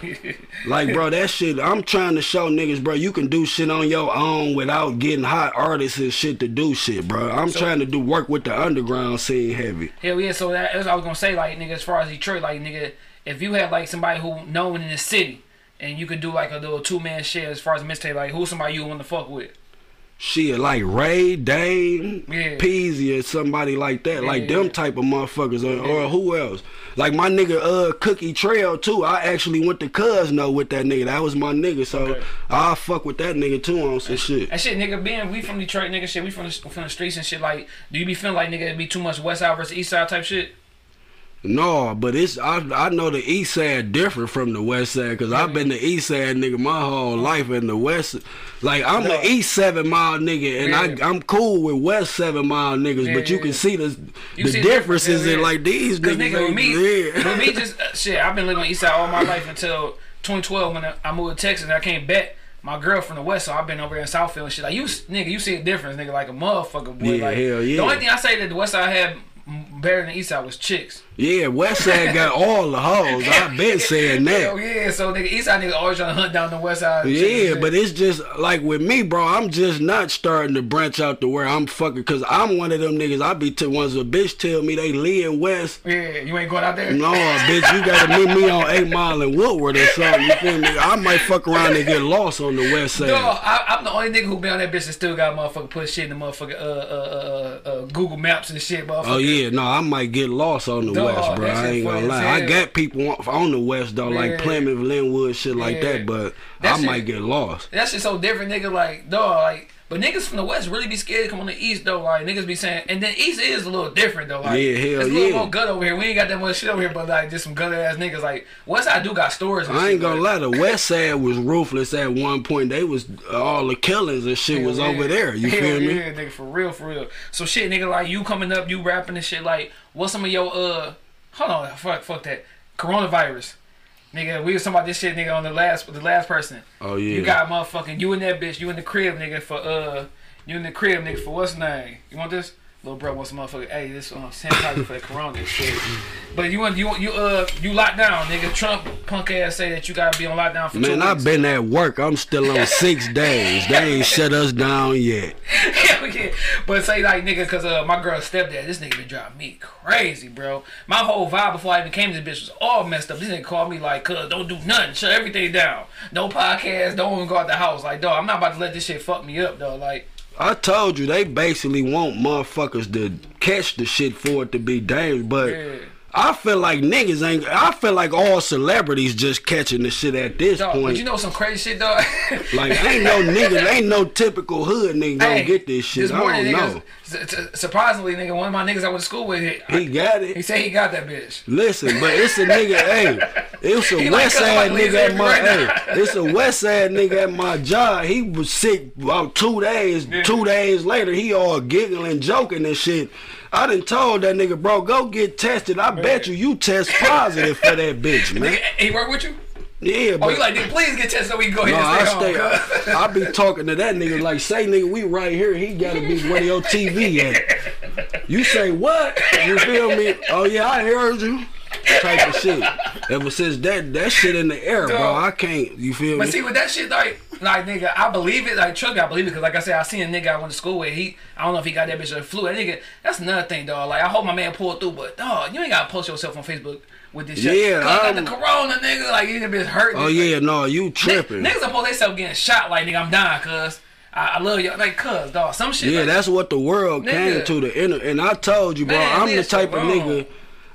Like, bro, that shit, I'm trying to show niggas, bro, you can do shit on your own without getting hot artists and shit to do shit, bro. I'm So- trying to do work with the underground scene heavy. Hell yeah, so that, that's what I was gonna say, like nigga, as far as Detroit, like nigga, if you have like somebody who known in the city and you could do like a little two man shit as far as mixtape, like who's somebody you want to fuck with? Shit, like Ray, Dame, Yeah. Peezy, or somebody like that. like Yeah. them type of motherfuckers. Or, or who else? Like my nigga, uh, Cookie Trail, too. I actually went to Cousino with that nigga. That was my nigga. So Okay. I'll fuck with that nigga, too, on some shit. And shit, nigga, being we from Detroit, nigga, shit, we from the, from the streets and shit. Like, do you be feeling like nigga it be too much West Side versus East Side type shit? No, but it's I I know the east side different from the west side because I've been the east side nigga my whole life and the west like I'm No. the east seven mile nigga and. I I'm cool with west seven mile niggas but you can see the You the see differences in like these niggas nigga, with me, yeah. with me, just uh, shit. I've been living on East Side all my life until 2012 when I moved to Texas. and I came back. My girl from the West, so I've been over here in Southfield and shit. Like you, nigga, you see a difference, nigga, like a motherfucker, boy. Yeah, like hell yeah. the only thing I say that the West Side had better than the East Side was chicks. Yeah, West Side got all the hoes. I've been saying Hell that. yeah, so nigga, East Side niggas always trying to hunt down the West Side. Yeah, but it's just like with me, bro. I'm just not starting to branch out to where I'm fucking, cause I'm one of them niggas. I be to once a bitch tell me they live in West. yeah, you ain't going out there. No, bitch, you gotta meet me on Eight Mile and Woodward or something. You feel me? I might fuck around and get lost on the West Side. No, I, I'm the only nigga who been on that bitch that still got motherfucker put shit in the motherfucker uh, uh, uh, uh, Google Maps and shit, motherfucker. Oh yeah, no, I might get lost on the Dog, West, oh, bro. that I ain't gonna lie. I got people on- on the West though, Yeah. like Plymouth, Linwood, shit like that. But That I shit- might get lost. That shit so different, nigga. Like, dog, like, but niggas from the West really be scared to come on the East, though. Like, niggas be saying, and then East is a little different, though. Like, Yeah, hell it's a little yeah. more gut over here. We ain't got that much shit over here, but like, just some gut ass niggas. Like, West Side do got stories. And I ain't gonna lie, the West Side was ruthless at one point. They was all the killings and shit was Hell over there. You Hell feel me? Yeah, nigga, for real, for real. So shit, nigga, like you coming up, you rapping and shit. Like, what's some of your uh? Hold on, fuck, fuck that. Coronavirus, nigga. We was talking about this shit, nigga, on the last, the last person. Oh yeah. You got motherfucking you in that bitch. You in the crib, nigga. For uh, you in the crib, nigga. For what's name? You want this? Little bro wants motherfucker. Hey, this um, sanitizer for the corona shit. But you want you you uh you locked down, nigga. Trump punk ass say that you gotta be on lockdown for two Man. I've been at work. I'm still on six days. They ain't shut us down yet. Hell yeah. But say like nigga, cause uh my girl stepdad, this nigga been driving me crazy, bro. My whole vibe before I even came to this bitch was all messed up. This nigga called me like, cuz don't do nothing, shut everything down. No podcast, don't even go out the house. Like, dog, I'm not about to let this shit fuck me up, though. Like, I told you they basically want motherfuckers to catch the shit for it to be dangerous, but. I feel like niggas ain't. I feel like all celebrities just catching the shit at this dog, point. but you know some crazy shit, dog. like ain't no nigga, ain't no typical hood nigga gonna Hey, get this shit. I don't niggas, know. su- su- surprisingly, nigga, one of my niggas I went to school with, he, He got it. he said he got that bitch. Listen, but it's a nigga. hey, it's a He West Side like nigga at my. right hey, it's a West Side nigga at my job. He was sick about two days. Yeah. Two days later, he all giggling, joking and shit. I done told that nigga, bro, go get tested. I bet you you test positive for that bitch, man. Nigga, he work with you? Yeah, bro. Oh, but you like, nigga, please get tested so we can go no, ahead I and stay. stay home. cuz. I be talking to that nigga like, say nigga, we right here. He gotta be where your TV at. You say what? You feel me? Oh yeah, I heard you. Type of shit. Ever since that that shit in the air, bro, I can't. You feel But me? But see, with that shit, like, like nigga, I believe it. Like, trust me, I believe it. Cause like I said, I seen a nigga I went to school with. He, I don't know if he got that bitch or the flu. That nigga, that's another thing, dog. Like, I hope my man pulled through, but dog, you ain't gotta post yourself on Facebook with this shit. Yeah, I got I'm- the corona, nigga. Like, you bitch hurt. Oh yeah, no, you tripping. Niggas supposed themselves getting shot. Like, nigga, I'm dying, cuz. I, I love y'all. Like, cuz, dog, some shit. Yeah, like, that's what the world came to the inner. And I told you, bro, Man, I'm the type of wrong. nigga.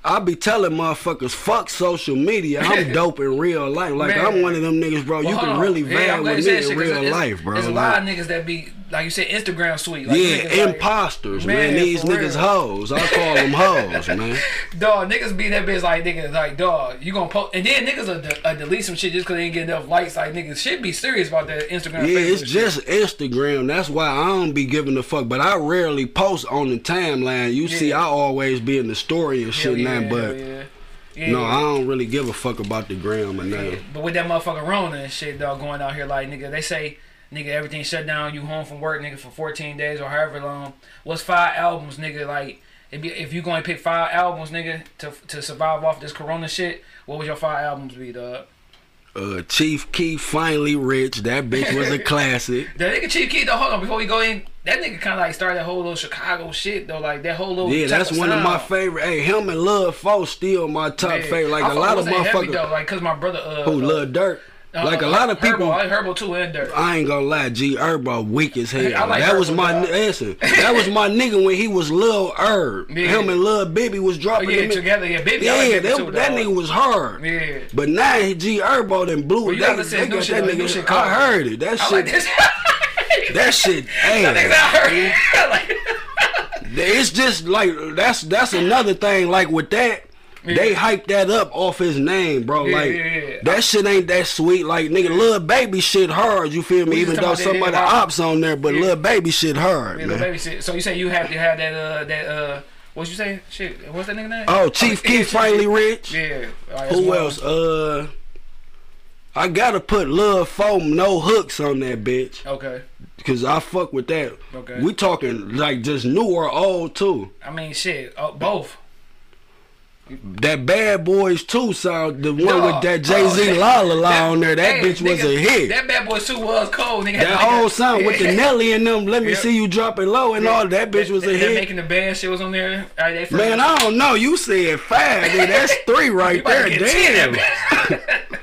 I be telling motherfuckers, fuck social media. I'm dope in real life. Like Man. I'm one of them niggas, bro. Well, you can really Yeah, vibe I'm with me in real life, bro. There's a lot of niggas that be, like you said, Instagram sweet. Like, yeah, niggas, like- imposters, man. Man, These niggas real. hoes. I call them hoes, man. Dog, niggas be that bitch like niggas like dog. You gonna post and then niggas will de- uh, delete some shit just cause they ain't get enough likes. Like niggas should be serious about that Instagram. Yeah, Facebook it's shit. just Instagram. That's why I don't be giving a fuck. But I rarely post on the timeline. You see, I always be in the story and shit yeah, now. But yeah. Yeah. no, I don't really give a fuck about the gram or nothing. But with that motherfucker Rona and shit, dog, going out here like nigga, they say nigga everything shut down. You home from work, nigga, for 14 days or however long. What's five albums, nigga? Like if you, if you gonna pick five albums, nigga, to to survive off this Corona shit, what would your five albums be, dog? Uh, Chief Keef finally rich. That bitch was a classic. That nigga Chief Keef though, hold on, before we go in, that nigga kind of like started that whole little Chicago shit though, like that whole little. Yeah, that's one of my sound. favorite. Hey, him and Lil Fo still my top Yeah. favorite. Like I a lot of with that heavy, motherfuckers though, like cause my brother uh, who uh, Lil Durk. Like a lot of Herbo, people. I like Herbo too and Dirt. I ain't gonna lie, G Herbo weak as hell. Like that was my dog. listen. That was my nigga when he was Lil Herb. Yeah. Him and Lil Bibby was Oh, dropping. yeah, them together, yeah, baby. I like that, too, that nigga was hard. Yeah. But now G Herbo done blew Well, it. you They, gotta listen they to new got shit, that nigga. shit I heard it. That shit. like. That shit. That nigga's Hey, out here. I like- it's just like that's that's another thing. Like with that. They hyped that up off his name, bro. Yeah, like yeah, yeah. that shit ain't that sweet. Like nigga, little baby shit hard. You feel me? We Even though some of the ops on there, but Yeah. little baby shit hard, Yeah, man. baby shit. So you say you have to have that uh that uh what you say? Shit, what's that nigga name? Oh, Chief yeah, Keef Chief finally rich. Yeah. Right, Who else? Uh, I gotta put Lil Foam no hooks on that bitch, Okay. cause I fuck with that. Okay. We talking like just new or old too. I mean, shit, uh, both. That Bad Boys 2 sound, the one Dog. with that Jay Z Oh, La La La on there, that bitch was a hit. That bad Boys two was cold, nigga. That whole sound with the Nelly and them, let me Yep. see you dropping low and all that bitch was a That- hit. Making the band shit was on there. Man, I don't know. You said five, dude. That's three right there. to get 10 Damn.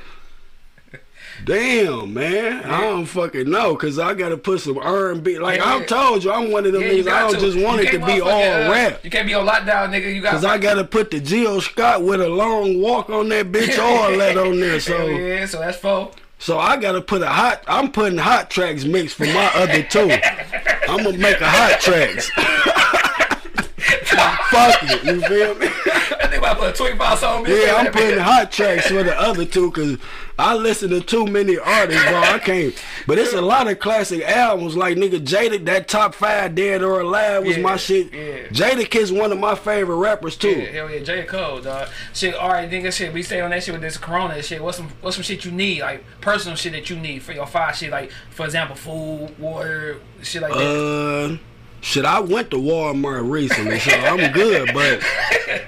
Damn, man. I don't fucking know, cause I gotta put some R and B. Like Yeah, I yeah. told you, I'm one of them Yeah, niggas. I don't to. just want it to be all uh, rap. You can't be on lockdown, nigga. You got Cause I gotta put the Jill Scott with a long walk on that bitch, all that on there. So, yeah, so that's four. so I gotta put a hot. I'm putting hot tracks mix for my other two. I'm gonna make a hot tracks. Fuck it, you feel me? I think I put a 25 song. mix Yeah, I'm putting hot tracks for the other two because I listen to too many artists, bro. I can't. But it's a lot of classic albums. Like nigga, Jada, that top five Dead or Alive was Yeah, my shit. yeah. Jadakiss one of my favorite rappers too. Yeah, hell yeah, J. Cole, dog. Shit, all right, nigga, shit. We stay on that shit with this Corona and shit. What's some, what's some shit you need, like personal shit that you need for your five shit, like for example, food, water, shit like that. Uh, shit, I went to Walmart recently, so I'm good. But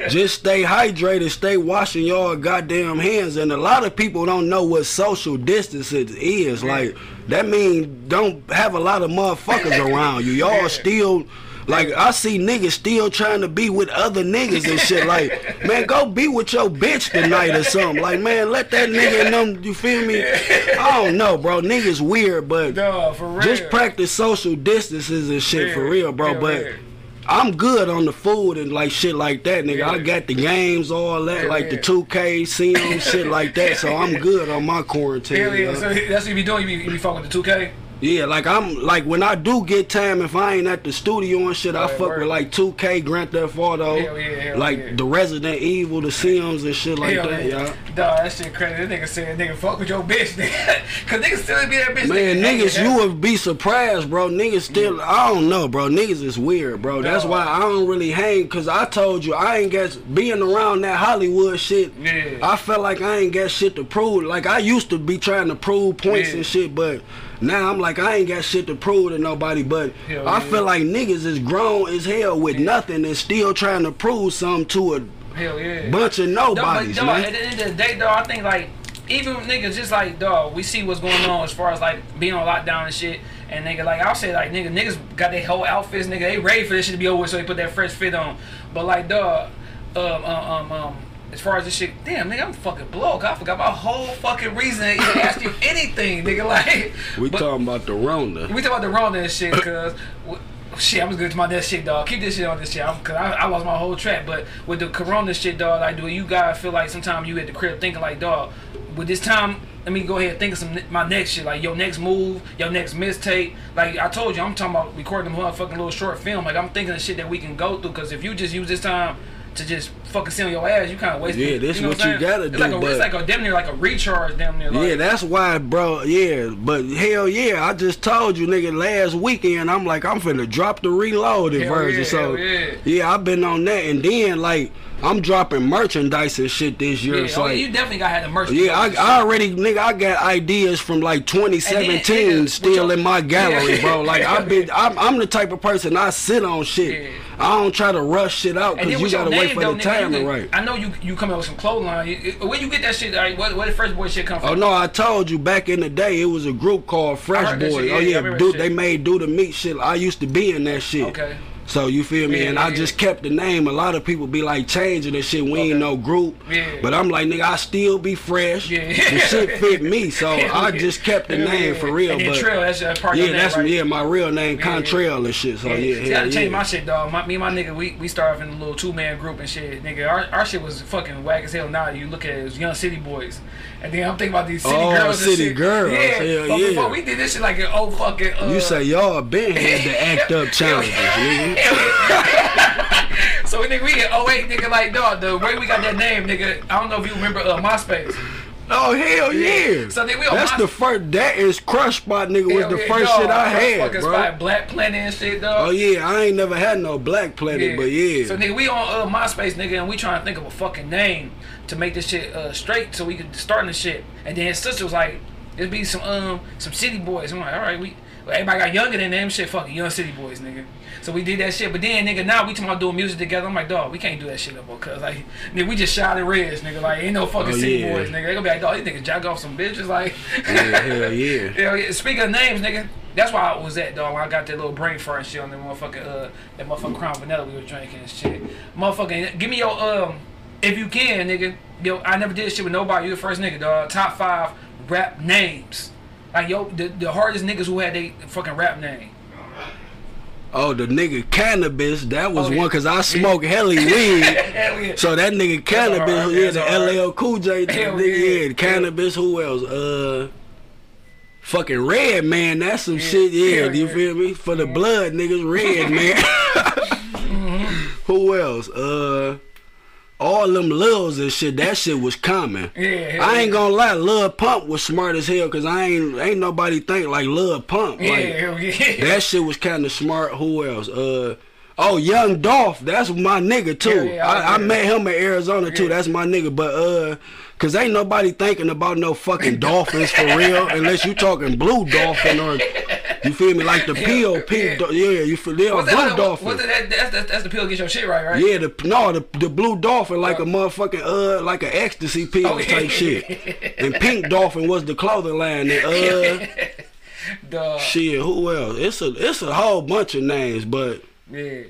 just stay hydrated, stay washing your goddamn hands. And a lot of people don't know what social distance is. Like that mean don't have a lot of motherfuckers around you. Y'all still. Like I see niggas still trying to be with other niggas and shit. Like, man, go be with your bitch tonight or something. Like, man, let that nigga and them. You feel me? I don't know, bro. Niggas weird, but Dog, for real. just practice social distances and shit for real, bro. yeah, but yeah. I'm good on the food and like shit like that, nigga. I got the games, all that, Yeah, like the 2K, Sims, shit like that. So I'm good on my quarantine. Hell yeah, so that's what you be doing. You be, you be fucking with the 2K. Yeah, like I'm like when I do get time, if I ain't at the studio and shit, I fuck with like 2K, Grand Theft Auto, Hell yeah, hell like yeah. the Resident Evil, the Sims and shit like Hell that, yeah. y'all. Dog, that shit crazy. That nigga said, nigga, fuck with your bitch, nigga. Cause niggas still be that bitch. Man, nigga. niggas, you would be surprised, bro. Niggas still, I don't know, bro. Niggas is weird, bro. That's No. why I don't really hang, cause I told you I ain't got being around that Hollywood shit. Yeah. I felt like I ain't got shit to prove. Like I used to be trying to prove points Yeah. and shit, but now I'm like I ain't got shit to prove to nobody. But Hell I yeah. feel like niggas is grown as hell with nothing and still trying to prove something to a Hell yeah. bunch of nobodies, dog, man. at the end of the day, though, I think like even niggas just like dog, we see what's going on as far as like being on lockdown and shit. And nigga, like I'll say, like nigga, niggas got their whole outfits, nigga. They ready for this shit to be over, so they put that fresh fit on. But like, dog, um, um, um, um as far as this shit, damn, nigga, I'm fucking broke. I forgot my whole fucking reason to even ask you anything, nigga. Like, We but- talking about the Rona. we talking about the wrong and shit, cause shit, I'm just good to my next shit, dog. Keep this shit on this shit, I'm, cause I, I lost my whole track. But with the Corona shit, dog, like, do you guys feel like sometimes you at the crib thinking like, dog, with this time, let me go ahead and think of some my next shit, like your next move, your next mistake. Like I told you, I'm talking about recording them motherfucking little short film. Like I'm thinking of shit that we can go through, cause if you just use this time. To just fucking sit on your ass, you kind of waste. Yeah, this you know what I'm you gotta it's do, Like a, but- it's like a damn near like a recharge, damn near. Like, Yeah, that's why, bro. Yeah, but hell yeah, I just told you, nigga, last weekend, I'm like, I'm finna drop the reloaded version. yeah, so, hell yeah. I've been on that, and then like, I'm dropping merchandise and shit this year. Yeah, It's oh, like, you definitely got have the merch. yeah, I, I already, nigga, I got ideas from like 2017 then, nigga, still in my gallery, Yeah. bro. Like, I've been, I'm, I'm the type of person I sit on shit. Yeah. I don't try to rush shit out because you gotta wait for though, the timing right. I know you you coming up with some clothing you- Where you get that shit? Like, where, where the first boy shit come from? Oh no, I told you back in the day it was a group called Fresh Boy. shit, oh yeah, I yeah, dude, they made do the meat shit. I used to be in that shit. Okay. So you feel me? Yeah, and yeah, I just kept the name. A lot of people be like changing the shit. We Okay. ain't no group. Yeah. But I'm like, nigga, I still be fresh. Yeah. The shit fit me, so I just kept the name for real. And but Trail, that's uh, part yeah, that's right? yeah, my real name, Contrail and shit. So Yeah, yeah, See, I yeah, changed my shit, dog. My, me and my nigga, we we started in a little two man group and shit. Nigga, our, our shit was fucking whack as hell. Now you look at it, it was young city boys, and then I'm thinking about these city Oh, girls. city shit. girls. Yeah, Hell but yeah. before we did this shit like an old fucking. Uh, You say y'all been had the act up challenges, nigga. so we nigga, we at 08, nigga, like dog. The way we got that name, nigga. I don't know if you remember uh, MySpace. Oh hell yeah! So then we on That's my- the first. That is Crush Spot, nigga. Was the yeah, first dog. shit I had, bro. spot, Black Planet and shit, dog. Oh yeah, I ain't never had no Black Planet, but yeah. So nigga, we on uh, MySpace, nigga, and we trying to think of a fucking name to make this shit uh, straight, so we could start this shit. And then his sister was like, "It'd be some um some city boys." I'm like, "All right, we." Everybody got younger than them. Shit, fucking young city boys, nigga. So we did that shit. But then, nigga, now we talking about doing music together. I'm like, dog, we can't do that shit no more. Cause like, nigga, we just shot at Reds, nigga. Like, ain't no fucking Oh, city yeah. boys, nigga. They gonna be like, dog, these niggas jack off some bitches, like. Yeah, hell yeah. Hell yeah. Speaking of names, nigga, that's why I was at, dog. When I got that little brain fart and shit on that motherfucking, uh, that motherfucking Crown Vanilla we were drinking and shit. Motherfucking, give me your, um, if you can, nigga. Yo, I never did shit with nobody. You the first nigga, dog. Top five rap names. Like, yo, the, the hardest niggas who had they fucking rap name. Oh, the nigga Canibus, that was Oh, yeah. one cause I smoke heli weed. Hell yeah. So that nigga Canibus, hard, yeah, the. LL Cool J, nigga, yeah. yeah, Canibus. Who else? Uh, fucking Redman. That's some shit. Yeah, do you feel me? For the blood, niggas, Redman. Mm-hmm. Who else? Uh, all them Lils and shit. That shit was common. Yeah, I ain't gonna lie, Lil Pump was smart as hell, cause I ain't ain't nobody think like Lil Pump. Yeah, Like, hell yeah. that shit was kind of smart. Who else? Uh, oh, Young Dolph. That's my nigga too. Yeah, yeah, I, I yeah. met him in Arizona too. Yeah. That's my nigga. But uh, cause ain't nobody thinking about no fucking dolphins for real, unless you talking blue dolphin or you feel me like the POP. yeah. do- Yeah, you feel yeah, What's blue that, dolphin. what's that, that's, that's, that's the pill get your shit right, right? yeah, the no, the the blue dolphin like a motherfucking uh like an ecstasy pill Oh, yeah. type shit, and pink dolphin was the clothing line. And, uh, Dog. shit, who else? It's a it's a whole bunch of names, but Yeah.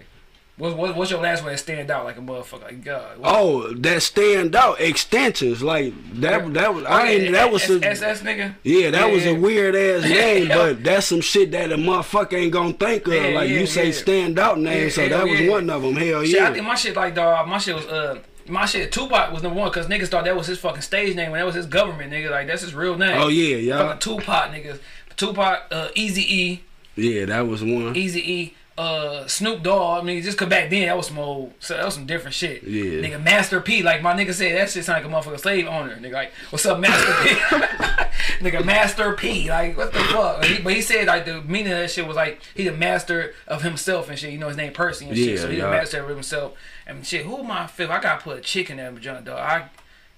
What's, what, what's your last one that stand out like a motherfucker? Like God. What- Oh, that stand out extensions like that. That was I ain't. That was a, SS nigga. yeah. That was a weird ass name, but that's some shit that a motherfucker ain't gonna think of. Yeah, like yeah, you say, yeah. stand out name. Yeah, so that was yeah. one of them. Hell Shit, I yeah. think my shit like dog. My shit was uh. My shit, Tupac was number one because niggas thought that was his fucking stage name when that was his government nigga. Like that's his real name. Oh yeah, yeah, Fucking Tupac niggas. Tupac, uh, Easy E, yeah. That was one. Easy E, uh, Snoop Dogg. I mean, just cause back then that was some old, so that was some different shit. Yeah. Nigga, Master P, like my nigga said, that shit sound like a motherfucking slave owner. Nigga, like, what's up, Master P? nigga, Master P, like, what the fuck? He- but he said like the meaning of that shit was like he the master of himself and shit. You know his name Percy and shit, Yeah, so he yeah. the master of himself and shit. Who am I fifth? I gotta put a chick in that vagina, dog. I,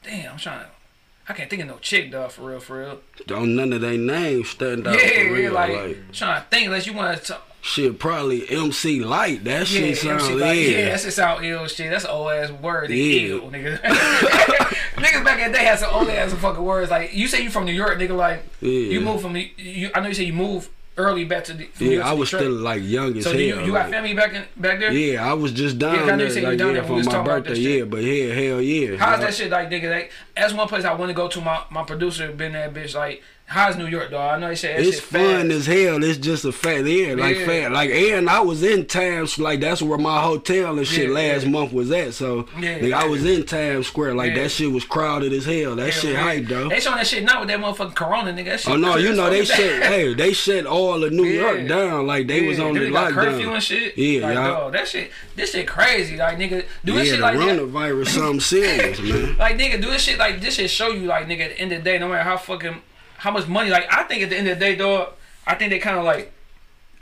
damn, I'm trying to. I can't think of no chick, dog, for real, for real. Don't none of their names stand out Yeah, for real. like, Like, trying to think unless you want to. Shit, probably MC Lyte. That Yeah, shit sound MC like, yeah, yeah. that's just sound ill shit. That's an old ass word. Yeah. Ill, nigga. Niggas back in the day had some old ass fucking words. Like you say you from New York, nigga. Like Yeah. you moved from the. You, I know you say you moved early back to the. Yeah, I was Detroit. still like young as So hell. do you, you got family back in back there? Yeah, I was just down 'cause I know you there, like, down yeah, there for my birthday. Yeah, but yeah, hell yeah. How's Yeah. that shit like, nigga? Like, that's one place I want to go to. My my producer been that bitch. Like, how's New York, dog? I know they said that It's fun fast. as hell. It's just a fact. Yeah, like Yeah. fact. Like and I was in Times like that's where my hotel and shit Yeah, last yeah. month was at. So Yeah, nigga, I was in Times Square. Like that shit was crowded as hell. That shit hype though. They showing that shit now with that motherfucking Corona, nigga. That shit Oh no, you know they shut. hey, they shut all of New. York down. Like they was on dude, the they got curfew lockdown. and shit. Yeah, like, y'all. dog, that shit, this shit crazy. Like, nigga, do this shit like that. coronavirus something serious, man. Like, nigga, do this shit like this shit show you, like, nigga, at the end of the day, no matter how fucking, how much money, like, I think at the end of the day, dog, I think they kind of like,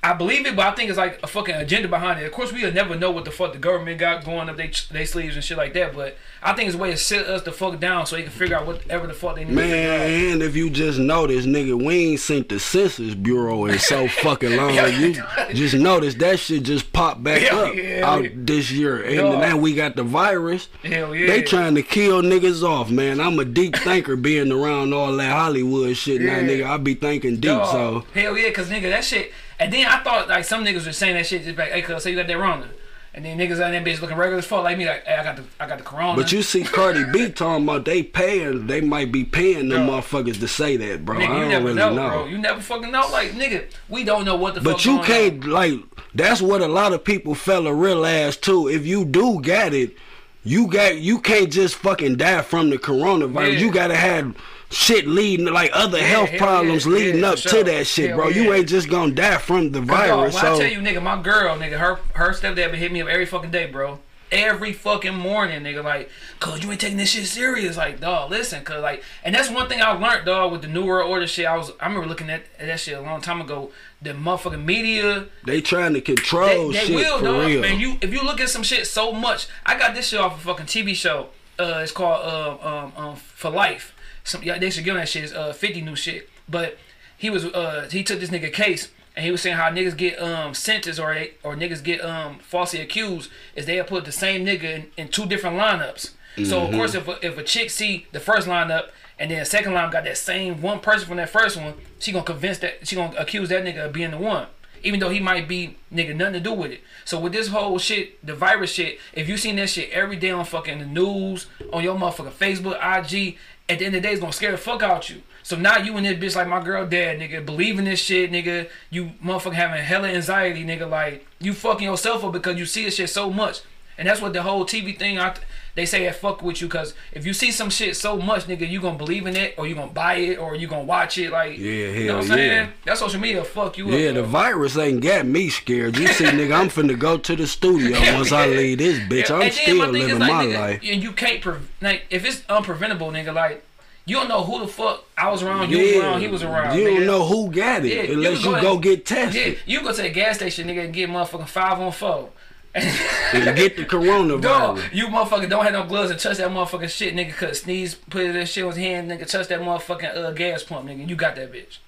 I believe it, but I think it's like a fucking agenda behind it. Of course, we'll never know what the fuck the government got going up they they sleeves and shit like that. But I think it's a way to sit us the fuck down so they can figure out whatever the fuck they need to. Man, and if you just notice, nigga, we ain't seen the Census Bureau in so fucking long. Yeah. you just notice that shit just popped back up yeah, out yeah. this year. And now we got the virus. Hell yeah. They trying to kill niggas off, man. I'm a deep thinker being around all that Hollywood shit now, nigga. I be thinking deep, Dog. so. hell yeah, cause nigga that shit. And then I thought like some niggas were saying that shit just like, hey, cuz say you got that Rona. And then niggas on that bitch looking regular as fuck like me, like, hey, I got the I got the Corona. But you see Cardi B talking about they paying, they might be paying them motherfuckers to say that, bro. nigga, I you don't never really know, know. bro. You never fucking know. Like nigga, we don't know what the fuck. But you can't on. like that's what a lot of people fella realize too. If you do get it, you got you can't just fucking die from the coronavirus. Yeah. You gotta have shit leading like other Yeah, health problems yeah, leading yeah, up to that shit, Hell bro. You ain't just gonna die from the Dog, virus. when I tell you, nigga, my girl, nigga, her her stepdad been hitting me up every fucking day, bro. Every fucking morning, nigga, like, cause you ain't taking this shit serious, like, dog. Listen, cause like, and that's one thing I learned, dog, with the New World Order shit. I was, I remember looking at, at that shit a long time ago. The motherfucking media, they trying to they, control they shit will, for dog. real. And you, if you look at some shit so much, I got this shit off a fucking TV show. Uh, it's called uh, um, um, For Life. Some yeah, they should give that shit. It's, uh, fifty new shit. But he was uh, he took this nigga case and he was saying how niggas get um sentenced or they, or niggas get um falsely accused is they put the same nigga in, in two different lineups. So of course, if a, if a chick see the first lineup and then second lineup got that same one person from that first one, she gonna convince that she gonna accuse that nigga of being the one. Even though he might be nigga nothing to do with it. So with this whole shit, the virus shit, if you seen that shit every day on fucking the news, on your motherfucking Facebook, IG, at the end of the day, it's gonna scare the fuck out you. So now you and this bitch like my girl dad, nigga, believing this shit, nigga. You motherfucking having hella anxiety, nigga. Like you fucking yourself up because you see this shit so much. And that's what the whole TV thing. I, they say it fuck with you because if you see some shit so much, nigga, you gonna believe in it or you gonna buy it or you gonna watch it. Like, Yeah, you know what I'm saying? yeah. That social media fuck you up. Yeah, up. the virus ain't got me scared. You see, nigga, I'm finna go to the studio once I Yeah. leave this bitch. Yeah, I'm still my living like, my nigga, life. And you can't, pre- like, if it's unpreventable, nigga, like, you don't know who the fuck I was around, you was around, he was around. You nigga. don't know who got it Yeah, unless can you go get tested Yeah, you go to the gas station, nigga, and get motherfucking five on four. Get the Dog, coronavirus. you motherfucker don't have no gloves and touch that motherfucking shit, nigga. Cause sneeze, put that shit on his hand, nigga. Touch that motherfucking uh, gas pump, nigga. You got that bitch.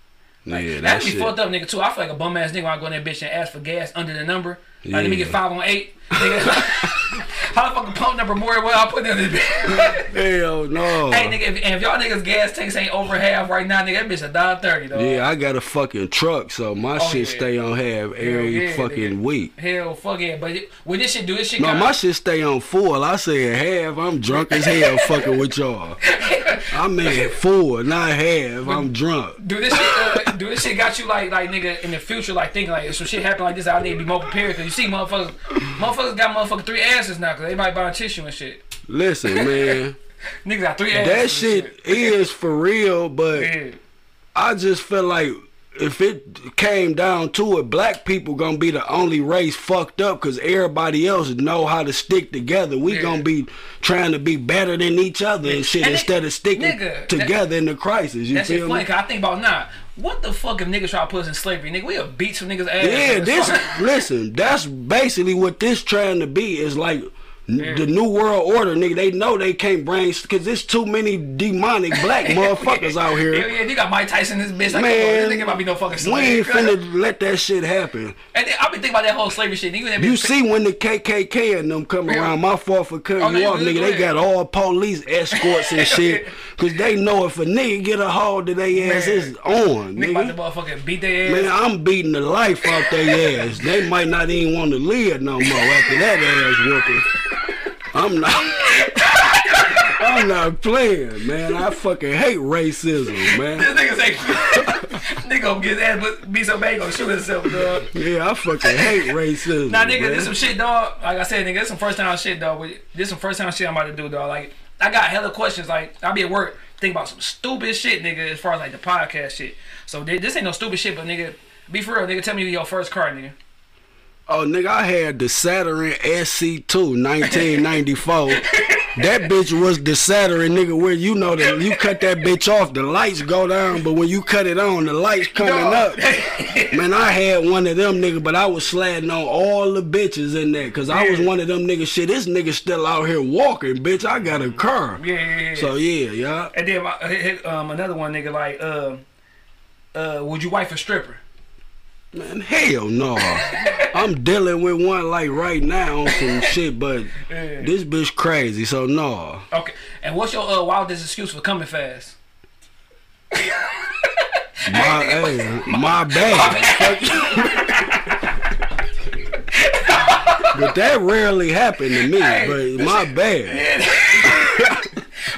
Like, yeah, that that be fucked up, nigga. Too. I feel like a bum ass nigga when I go in that bitch and ask for gas under the number. Like, let me get five on eight. How the fucking pump number more? Well, I put in this bitch. Hell no. hey, nigga, if, if y'all niggas gas tanks ain't over half right now, nigga, that bitch a dollar thirty, though. Yeah, I got a fucking truck, so my shit Oh, yeah. stay on half every yeah, fucking nigga. week. Hell, fuck yeah. But it, when this shit do this shit, No, my shit stay on full. I said half. I'm drunk as hell fucking with y'all. I'm at full, not half. I'm drunk. Do this shit, uh, do this shit got you like, like nigga, in the future, like thinking like, if some shit happen like this, I need to be more prepared. Cause you see, motherfuckers, motherfuckers got motherfucking three asses now, cause they everybody buying tissue and shit. Listen, man, Niggas got three asses. that and shit is for real, but Yeah. I just feel like if it came down to it, black people gonna be the only race fucked up because everybody else know how to stick together. We Yeah. gonna be trying to be better than each other and shit And it- instead of sticking nigga, together in the crisis. You That shit feel funny, me? cause I think about now, what the fuck if niggas try to put us in slavery? Nigga, we'll beat some niggas ass. Yeah, this listen, that's basically what this trying to be is like the new world order, nigga. They know they can't bring because there's too many demonic black motherfuckers out here. yeah, you got Mike Tyson in this bitch. Like, Man, this nigga might be no fucking We ain't finna let that shit happen. And then I been thinking about that whole slavery shit. Nigga, You see when the KKK and them come Yeah. around, my fault for cutting Oh, you off, nigga. They got all police escorts and shit, cause they know if a nigga get a hold of their ass, Man. it's on, nigga about to motherfucking beat their ass. Man, I'm beating the life out their ass. They might not even want to live no more after that ass whooping. I'm not. I'm not playing, man. I fucking hate racism, man. This nigga say, nigga gonna get his ass but be so bad, he gonna shoot himself, dog. Yeah, I fucking hate racism. Nah, nigga, man. this some shit, dog. Like I said, nigga, this some first time shit, dog. This some first time shit I'm about to do, dog. Like, I got hella questions. Like, I be at work, think about some stupid shit, nigga, as far as like the podcast shit. So this ain't no stupid shit, but nigga, be for real, nigga. Tell me your first car, nigga. Oh, nigga, I had the Saturn SC2 1994. that bitch was the Saturn, nigga, where you know that you cut that bitch off, the lights go down, but when you cut it on, the lights coming Dog. up. Man, I had one of them, nigga, but I was sliding on all the bitches in there, cause I was one of them niggas. Shit, this nigga still out here walking, bitch. I got a car. Yeah, yeah, yeah. So yeah, yeah. and then my, hit- hit, um, another one, nigga, like, uh, uh, would you wife a stripper? Man, hell no. I'm dealing with one like right now on some shit, but Yeah. this bitch crazy, so no. Okay. And what's your uh, wildest excuse for coming fast? My, hey, my bad. but that rarely happened to me. but my bad.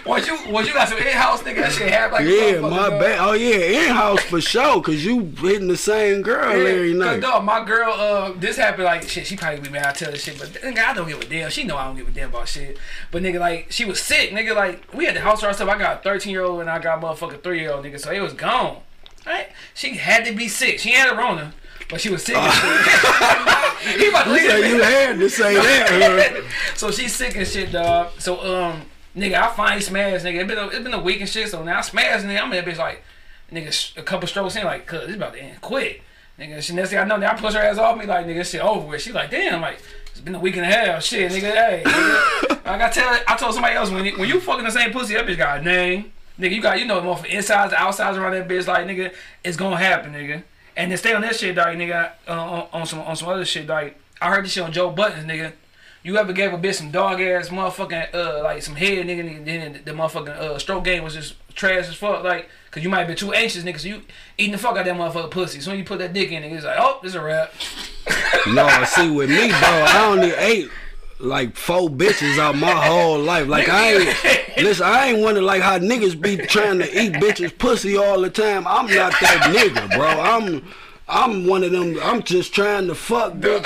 Once you, once you got some in-house nigga, that shit happen like Yeah, my bad. Oh yeah, in house for sure. Cause you hitting the same girl every Yeah, night. Cause dog, my girl, uh, this happened like shit. She probably be mad I tell this shit, but nigga, I don't give a damn. She know I don't give a damn about shit. But nigga, like she was sick, nigga. Like we had the house to ourselves. I got a thirteen year old and I got a motherfucking three year old nigga. So it was gone. Right? She had to be sick. She had a Rona, but she was sick. shit. he about to leave you had to say that. so she's sick and shit, dog. So um, nigga, I finally smashed, nigga. It been it been a week and shit. So now I smashed, nigga. I'm in that bitch like, nigga, a couple strokes in, like, cuz this about to end quick. Nigga, she next thing I know, that. I push her ass off me, like, nigga, shit over with. She like, damn, like, it's been a week and a half, shit, nigga. Hey, nigga. I got tell, I told somebody else when you, when you fucking the same pussy, that bitch got a name. Nigga, you got, you know, more for insides, outsides around that bitch. Like, nigga, it's gonna happen, nigga. And then stay on that shit, dog, nigga. Uh, on, on some on some other shit, dog. I heard this shit on Joe Budden's, nigga. You ever gave a bitch some dog ass motherfucking uh like some head, nigga? nigga then the, the motherfucking uh stroke game was just trash as fuck, like. Cause you might been too anxious, nigga. So you eating the fuck out that motherfucker pussy. So when you put that dick in, it, it's like, oh, this a wrap. No, see with me, bro, I only ate like four bitches out my whole life. Like I ain't listen, I ain't wonder like how niggas be trying to eat bitches pussy all the time. I'm not that nigga, bro. I'm I'm one of them. I'm just trying to fuck, bitch.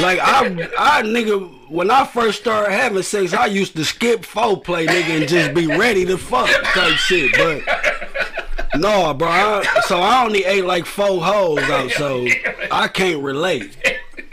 Like I, I nigga, when I first started having sex, I used to skip foreplay, nigga, and just be ready to fuck type shit. But no, bro. I, so I only ate like four hoes out, so I can't relate.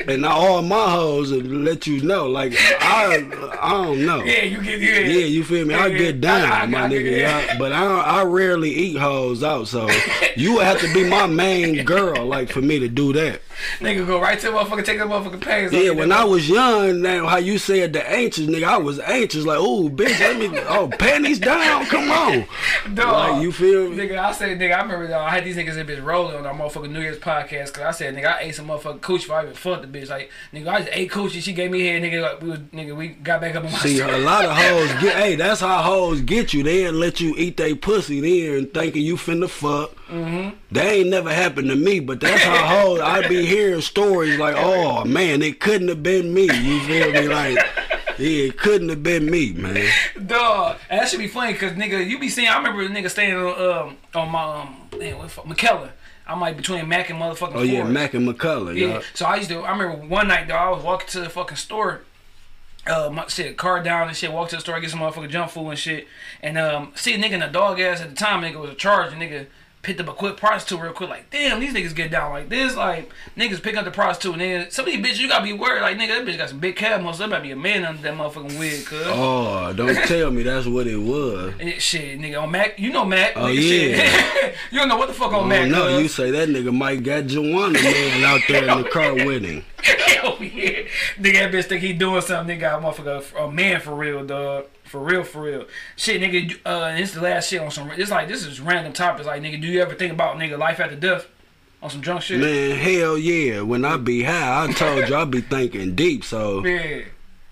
And all my hoes will let you know, like I, I don't know. Yeah, you get yeah. Yeah, you feel me? I get down, I- I- my I- nigga. But I I rarely eat hoes out, so you would have to be my main girl, like for me to do that. Nigga go right to the motherfucker, take the motherfucking pants. Yeah, when I was young, now how you said the anxious nigga, I was anxious, like, oh bitch, let me oh panties down, come on. Dog. Like you feel me? Nigga, I said, nigga, I remember dog, I had these niggas in bitch rolling on our motherfucking New Year's podcast because I said, nigga, I ate some motherfucking coochie before I even fucked the bitch. Like, nigga, I just ate coochie. She gave me head, nigga. Like, we was, nigga, we got back up on my See, a lot of hoes get, hey, that's how hoes get you. They'll let you eat they pussy there and thinking you finna fuck. Mm-hmm. That ain't never happened to me, but that's how hoes, I be hearing stories like, oh man, it couldn't have been me. You feel me? Like, yeah, it couldn't have been me, man. Dog, that should be funny because nigga, you be seeing. I remember a nigga staying on um on my um man, what fuck, McKellar. I'm like between Mac and motherfucking. Oh yeah, Ford. Mac and McCullough, Yeah. yeah. So I used to. I remember one night though. I was walking to the fucking store. Uh, my shit, car down and shit. Walk to the store, get some motherfucking junk food and shit. And um, see a nigga in a dog ass at the time. Nigga was a charge. And nigga picked up a quick prostitute real quick. Like, damn, these niggas get down like this. Like, niggas pick up the prostitute. And then some of these bitches, you gotta be worried. Like, nigga, that bitch got some big cat muscles. There might be a man under that motherfucking wig, cuz. Oh, don't tell me that's what it was. And shit, nigga, on Mac, you know Mac. Oh, nigga, shit. you don't know what the fuck on Oh Mac. no, you say that nigga might got Joanna man out there in the car with him. Hell oh, yeah. Nigga, that bitch think he doing something. Nigga, got a motherfucker, a man for real, dog. For real, for real. Shit, nigga, uh, this the last shit on some, it's like, this is random topics. Like, nigga, do you ever think about, nigga, life after death? On some drunk shit? Man, hell yeah. When I be high, I told you I be thinking deep, so Yeah.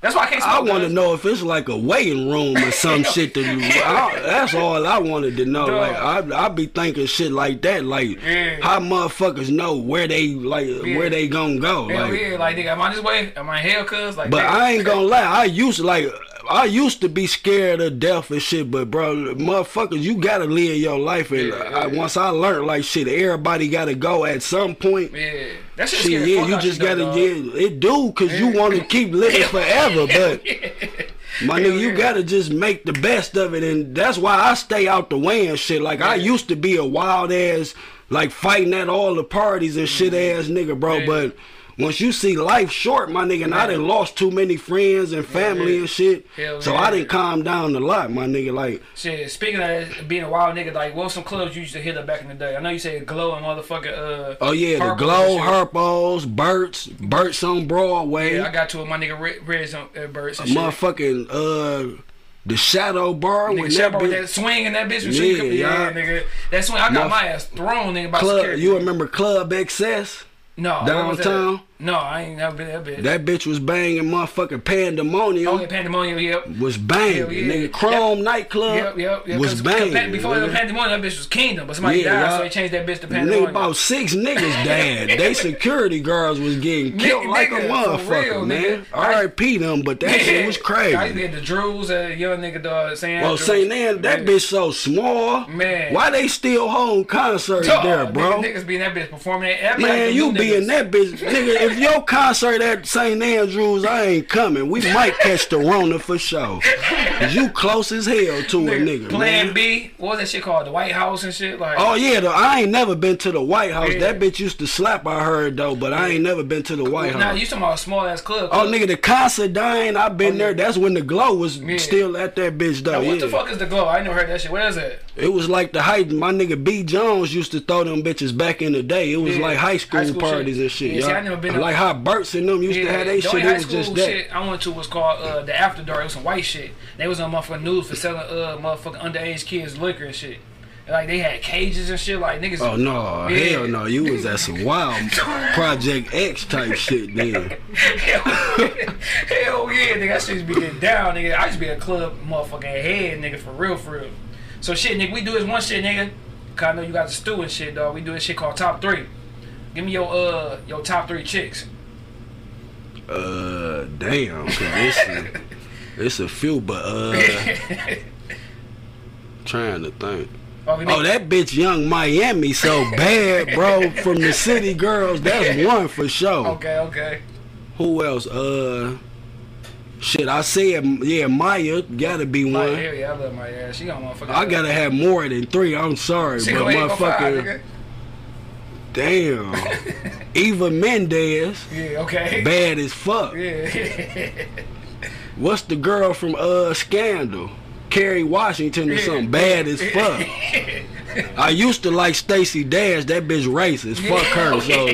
That's why I can't I want to know if it's like a waiting room or some shit. To, I, that's all I wanted to know. Dog. Like I, I be thinking shit like that. Like Yeah. how motherfuckers know where they like Yeah. where they gonna go. Hell like, yeah. Like, nigga, am I this way? Am I in hell, cuz? Like, But nigga. I ain't gonna lie, I used to like I used to be scared of death and shit, but bro, motherfuckers, you gotta live your life and Yeah, I, yeah. once I learned like shit, everybody gotta go at some point. Yeah. That shit Shit, yeah, you just gotta dog. yeah, it do cause you wanna keep living forever, but my nigga, you gotta just make the best of it, and that's why I stay out the way and shit. Like I used to be a wild ass, like fighting at all the parties and shit ass nigga, bro. But once you see life short, my nigga, and I Yeah. done lost too many friends and family yeah. and shit. Hell so yeah. I didn't calm down a lot, my nigga. Like Shit, speaking of being a wild nigga, like what some clubs you used to hit up back in the day? I know you said Glow and motherfucker. Uh, oh yeah, the Glow, and. Herpos, Bert's, Bert's on Broadway, Yeah, I got to it. My nigga Red, Red's on uh, Birds a shit. motherfucking uh, the Shadow Bar Nigga, with shit that that swing and that bitch was Yeah, yeah, nigga. That swing, I got Motherf- my ass thrown, nigga, by Club, security. you remember Club XS? No, what was that? downtown? No, I ain't never been that bitch. That bitch was banging motherfucking pandemonium. oh, yeah, pandemonium, yep. Was banging. Yeah. Nigga, Chrome nightclub Yep, yep, yep. was banging. Before the pandemonium, that bitch was Kingdom, but somebody Yeah, died, y'all- so they changed that bitch to pandemonium. Nigga, about six niggas died. they security guards was getting killed Nigga, like a nigga, motherfucker, real, man. R.I.P. them, but that shit was crazy. I used the Drews, uh, young nigga, dog, saying. Well, St. Ann, that bitch so small. Man. Why they still hold concerts there, bro? Niggas, be in that bitch performing that. that be like Man, you be in that bitch, nigga. If your concert at St. Andrews, I ain't coming. We might catch the Rona for sure. 'Cause you close as hell to a nigga, Plan man. B, what was that shit called? The White House and shit. Like, Oh yeah, though, I ain't never been to the White House. Yeah. That bitch used to slap. I heard though, but I ain't never been to the White Nah, House. you talking about a small ass club? Oh nigga, the Considine, I been Oh, there. That's when the glow was Yeah. still at that bitch though. Now, what yeah. the fuck is the glow? I never heard that shit. Where is it? It was like the height. My nigga B Jones used to throw them bitches back in the day. It was like high school, High school parties shit. and shit. Yeah, see. I never been like how Bert's and them used to have they shit. It was just that. shit I went to was called uh, the After Dark. It was some white shit. They was on motherfucking news for selling uh motherfucking underage kids liquor and shit. Like they had cages and shit. Like niggas. Oh no, Yeah. hell no! You was at some wild Project X type shit then. Hell, hell yeah, nigga. I used to be getting down, nigga. I used to be a club motherfucking head, nigga, for real, for real. So shit, nigga, we do this one shit, nigga. Cause I know you got the stew and shit, dog. We do this shit called top three. Give me your uh your top three chicks. Uh, damn, cause it's a, it's a few, but uh, trying to think. Oh, Oh, that bitch Young Miami so bad, bro. From the City Girls, that's one for sure. Okay, okay. Who else? Uh, shit, I said yeah, Mya gotta be My one. yeah, I love hair. She got motherfucker. I gotta have more than three. I'm sorry, She but motherfucker. Damn. Eva Mendes, Yeah, okay. bad as fuck. Yeah. What's the girl from uh Scandal? Kerry Washington or something bad as fuck. I used to like Stacey Dash. That bitch racist. Fuck her. So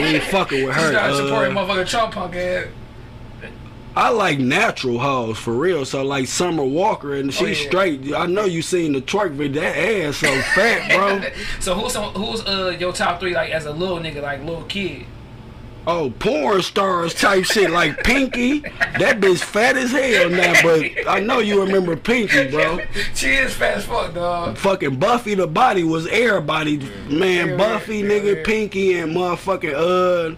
we ain't fucking with She her. started supporting Uh, motherfucking Trump punk ass. I like natural hoes for real. So like Summer Walker and she Oh, yeah. straight. I know you seen the twerk video. That ass so fat, bro. So who's some, who's uh your top three like as a little nigga like little kid? Oh, porn stars type shit like Pinky. That bitch fat as hell now, but I know you remember Pinky, bro. She is fat as fuck, dog. Fucking Buffy the Body was everybody, man. Yeah, Buffy, yeah, nigga. Pinky, and motherfucking uh,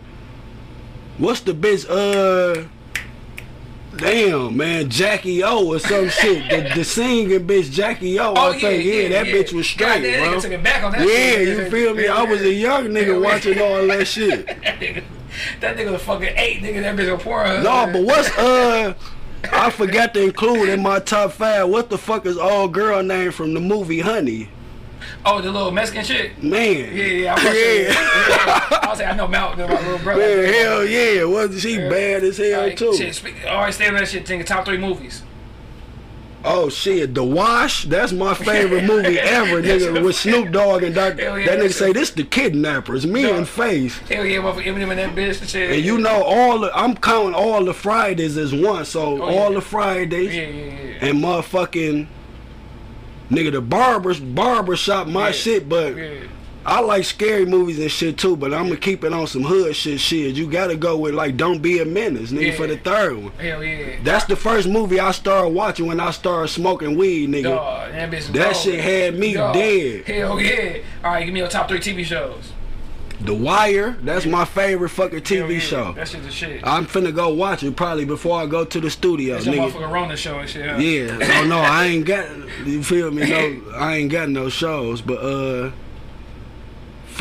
what's the bitch uh, damn man, Jackie O or some shit. The, the singing bitch Jackie O, I think, yeah, that bitch was straight, God, bro. took it back on that Yeah, shit. you feel me? I was a young nigga watching all that shit. that nigga was fucking eight, nigga. That bitch a porn. No, but what's uh? I forgot to include in my top five. What the fuck is old girl name from the movie Honey? Oh, the little Mexican shit. Man. Yeah, yeah. I it. Yeah. I was saying I know Malcolm, my little brother. Man, hell yeah. Wasn't she bad as hell too? Shit, speak, all right, stay on that shit. Think top three movies. Oh shit, The Wash. That's my favorite movie ever, nigga. With Snoop Dogg and. Hell yeah, that nigga say this the kidnappers, me No. and Face. Hell yeah, motherfucker, Eminem and that bitch and shit. And you know all the, I'm counting all the Fridays as one. So Oh, yeah. all the Fridays Yeah, yeah, yeah. and motherfucking nigga the barbers barber shop my Yeah. shit, but Yeah. I like scary movies and shit too, but I'm gonna keep it on some hood shit. Shit, you gotta go with like "Don't Be a Menace," nigga, Yeah. for the third one. Hell yeah. That's the first movie I started watching when I started smoking weed, nigga. Dog, that. That shit had me Dog. dead. Hell yeah. All right, give me your top three TV shows. The Wire, that's my favorite fucking TV yeah. show. That shit's the shit. I'm finna go watch it probably before I go to the studio, your nigga. motherfucking Rona show and shit. Huh? Yeah, oh no, I ain't got. You feel me? No, I ain't got no shows, but uh,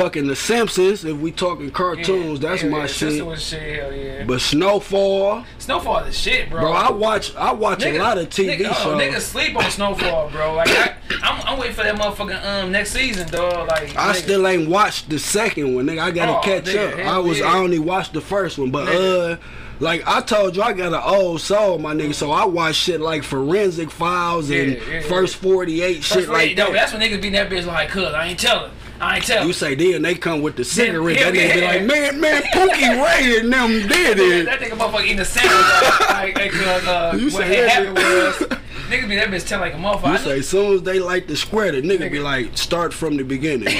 fucking The Simpsons. If we talking cartoons, that's Hell my yeah. shit. Shit. Yeah. But Snowfall, Snowfall is shit, bro. bro, I watch. I watch a lot of TV nigga, oh, shows. niggas sleep on Snowfall, bro. Like I, I'm, I'm waiting for that motherfucking um next season, dog. Like I nigga. still ain't watched the second one, nigga. I gotta Oh, catch nigga, up. I was yeah. I only watched the first one, but Nigga. uh, like I told you, I got an old soul, my nigga. So I watch shit like Forensic Files and Yeah, yeah, First Forty Eight, shit First like rate, though. That's when niggas be in that bitch like, cuz I ain't telling. I ain't telling. You say then they come with the cigarette. hell that nigga be like, man, man, Pookie Ray and them did it. That nigga motherfucker eating a sandwich. like, like, cause, uh, You what say had that happened was, niggas be that bitch telling like a motherfucker. You I say knew- soon as they like the square, the nigga, be like, start from the beginning.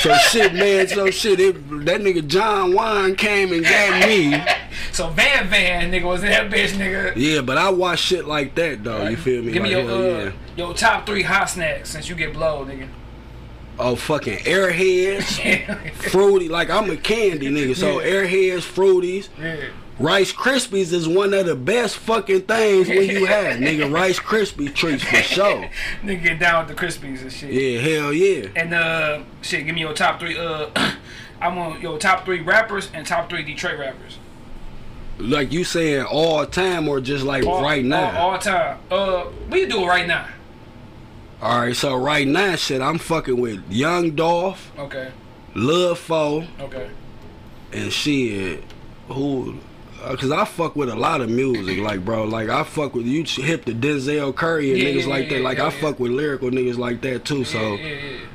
so shit, man, so shit. It, that nigga John Wine came and got me. So Van Van nigga was in that bitch, nigga. Yeah, but I watch shit like that though. You feel me? Give me your uh, yeah. your top three hot snacks since you get blow, nigga. Oh fucking airheads, fruity. Like I'm a candy nigga, so Yeah. airheads, fruities, yeah. Rice Krispies is one of the best fucking things when you have nigga Rice Krispie treats for sure. Nigga get down with the Krispies and shit. Yeah, hell yeah. And uh, shit, give me your top three. Uh, I'm on your top three rappers and top three Detroit rappers. Like you saying all time or just like All, right now? all, all time. Uh, we can do it right now. All right, so right now, shit, I'm fucking with Young Dolph, Okay. Lil Foe, Okay. and shit. Who? uh, Cause I fuck with a lot of music, like bro, like I fuck with you hip the Denzel Curry and Yeah, niggas yeah, like yeah, that. Like yeah, I yeah. fuck with lyrical niggas like that too. So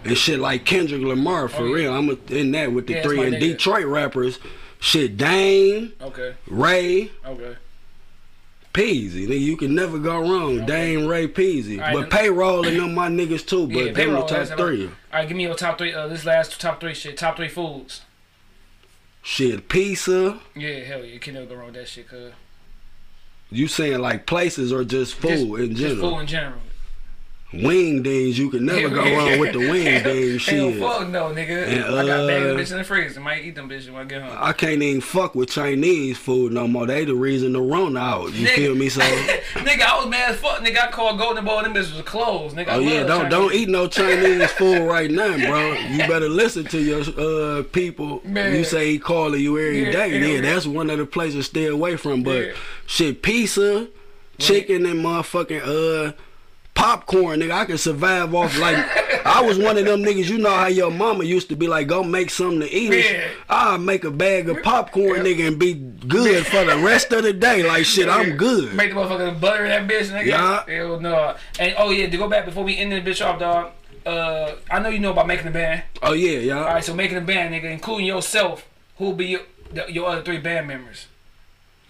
and shit like Kendrick Lamar for Oh, real. I'm in that with the three and nigga. Detroit rappers. Shit, Dame, Okay. Ray, Okay. Peezy, nigga, you can never go wrong. Dame Ray Peezy, right, but payroll and them my niggas too. But Yeah, them the payroll. top three. All right, give me your top three. Uh, this last top three shit. Top three foods. Shit, pizza. Yeah, hell yeah, you can never go wrong with that shit. Cause You saying like places or just food just, in general? just food in general. Wing dings, you can never go wrong with the wing. Hell, Shit. fuck no, nigga. And, I got bags of uh, bitch in the freezer. Might eat them bitches when I get home. I can't even fuck with Chinese food no more. They the reason the run out. You Nigga. feel me? So, nigga, I was mad as fuck. Nigga, I called Golden Boy. Them bitches was closed. Nigga, oh yeah, don't Chinese. don't eat no Chinese food right now, bro. You better listen to your uh people. Man. You say he calling you every Yeah, day. yeah. that's one of the places to stay away from. But Yeah. shit, pizza, chicken, and motherfucking uh. Popcorn, nigga, I can survive off like I was one of them niggas. You know how your mama used to be like, "Go make something to eat." Yeah. I'll make a bag of popcorn, nigga, and be good for the rest of the day. Like shit, I'm good. Make the motherfucking butter that bitch, nigga. Yeah. Hell no. And oh yeah, to go back before we end the bitch off, dog. Uh, I know you know about making a band. Oh yeah, y'all. All right, so making a band, nigga, including yourself. Who'll be your, your other three band members?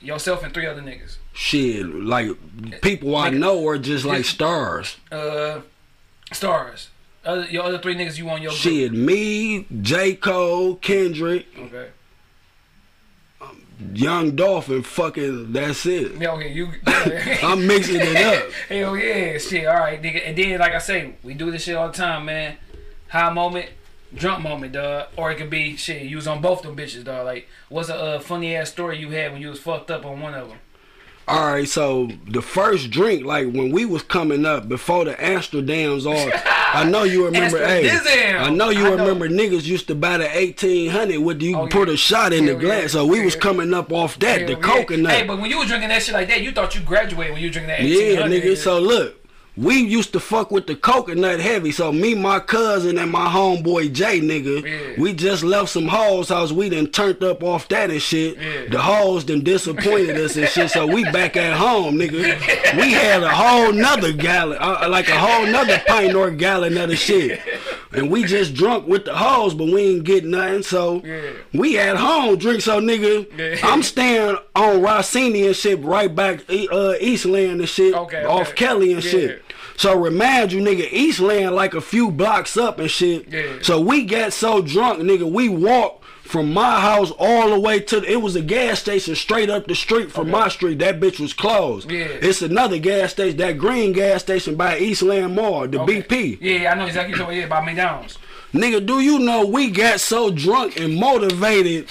Yourself and three other niggas. Shit, like people I know are just like stars. Uh, stars. Other, your other three niggas you want your group. Shit, me, J. Cole, Kendrick, Okay. Young Dolphin, fucking that's it. Yeah, okay, you. Yeah. I'm mixing it up. Hell yeah, shit. All right, nigga. And then, like I say, we do this shit all the time, man. High moment, drunk moment, dog. Or it could be shit. You was on both them bitches, dog. Like, what's a uh, funny ass story you had when you was fucked up on one of them? All right, so the first drink, like when we was coming up before the Amsterdams, all I know you remember. hey. I know you I know. remember niggas used to buy the eighteen hundred. What do you Oh, put yeah. a shot in the glass? yeah. So we was coming up off that, the yeah. coconut. Hey, but when you was drinking that shit like that, you thought you graduated when you was drinking that. Yeah, 1800, nigga. So look, we used to fuck with the coconut heavy. So me, my cousin, and my homeboy Jay, nigga, Yeah. we just left some hoes house. We done turned up off that and shit. Yeah. The hoes done disappointed us and shit. So we back at home, nigga. We had a whole nother gallon, uh, like a whole nother pint or gallon of the shit. And we just drunk with the hoes, but we ain't get nothing. So Yeah. we at home drink. So nigga. I'm staying on Rossini and shit right back uh, Eastland and shit Okay, off okay. Kelly and shit. So remind you, nigga, Eastland like a few blocks up and shit. Yeah. So we got so drunk, nigga, we walked from my house all the way to the, it was a gas station straight up the street from my street. That bitch was closed. Yeah. It's another gas station, that green gas station by Eastland Mall, the Okay. BP. Yeah, I know exactly what you're talking about. McDonald's. Nigga, do you know we got so drunk and motivated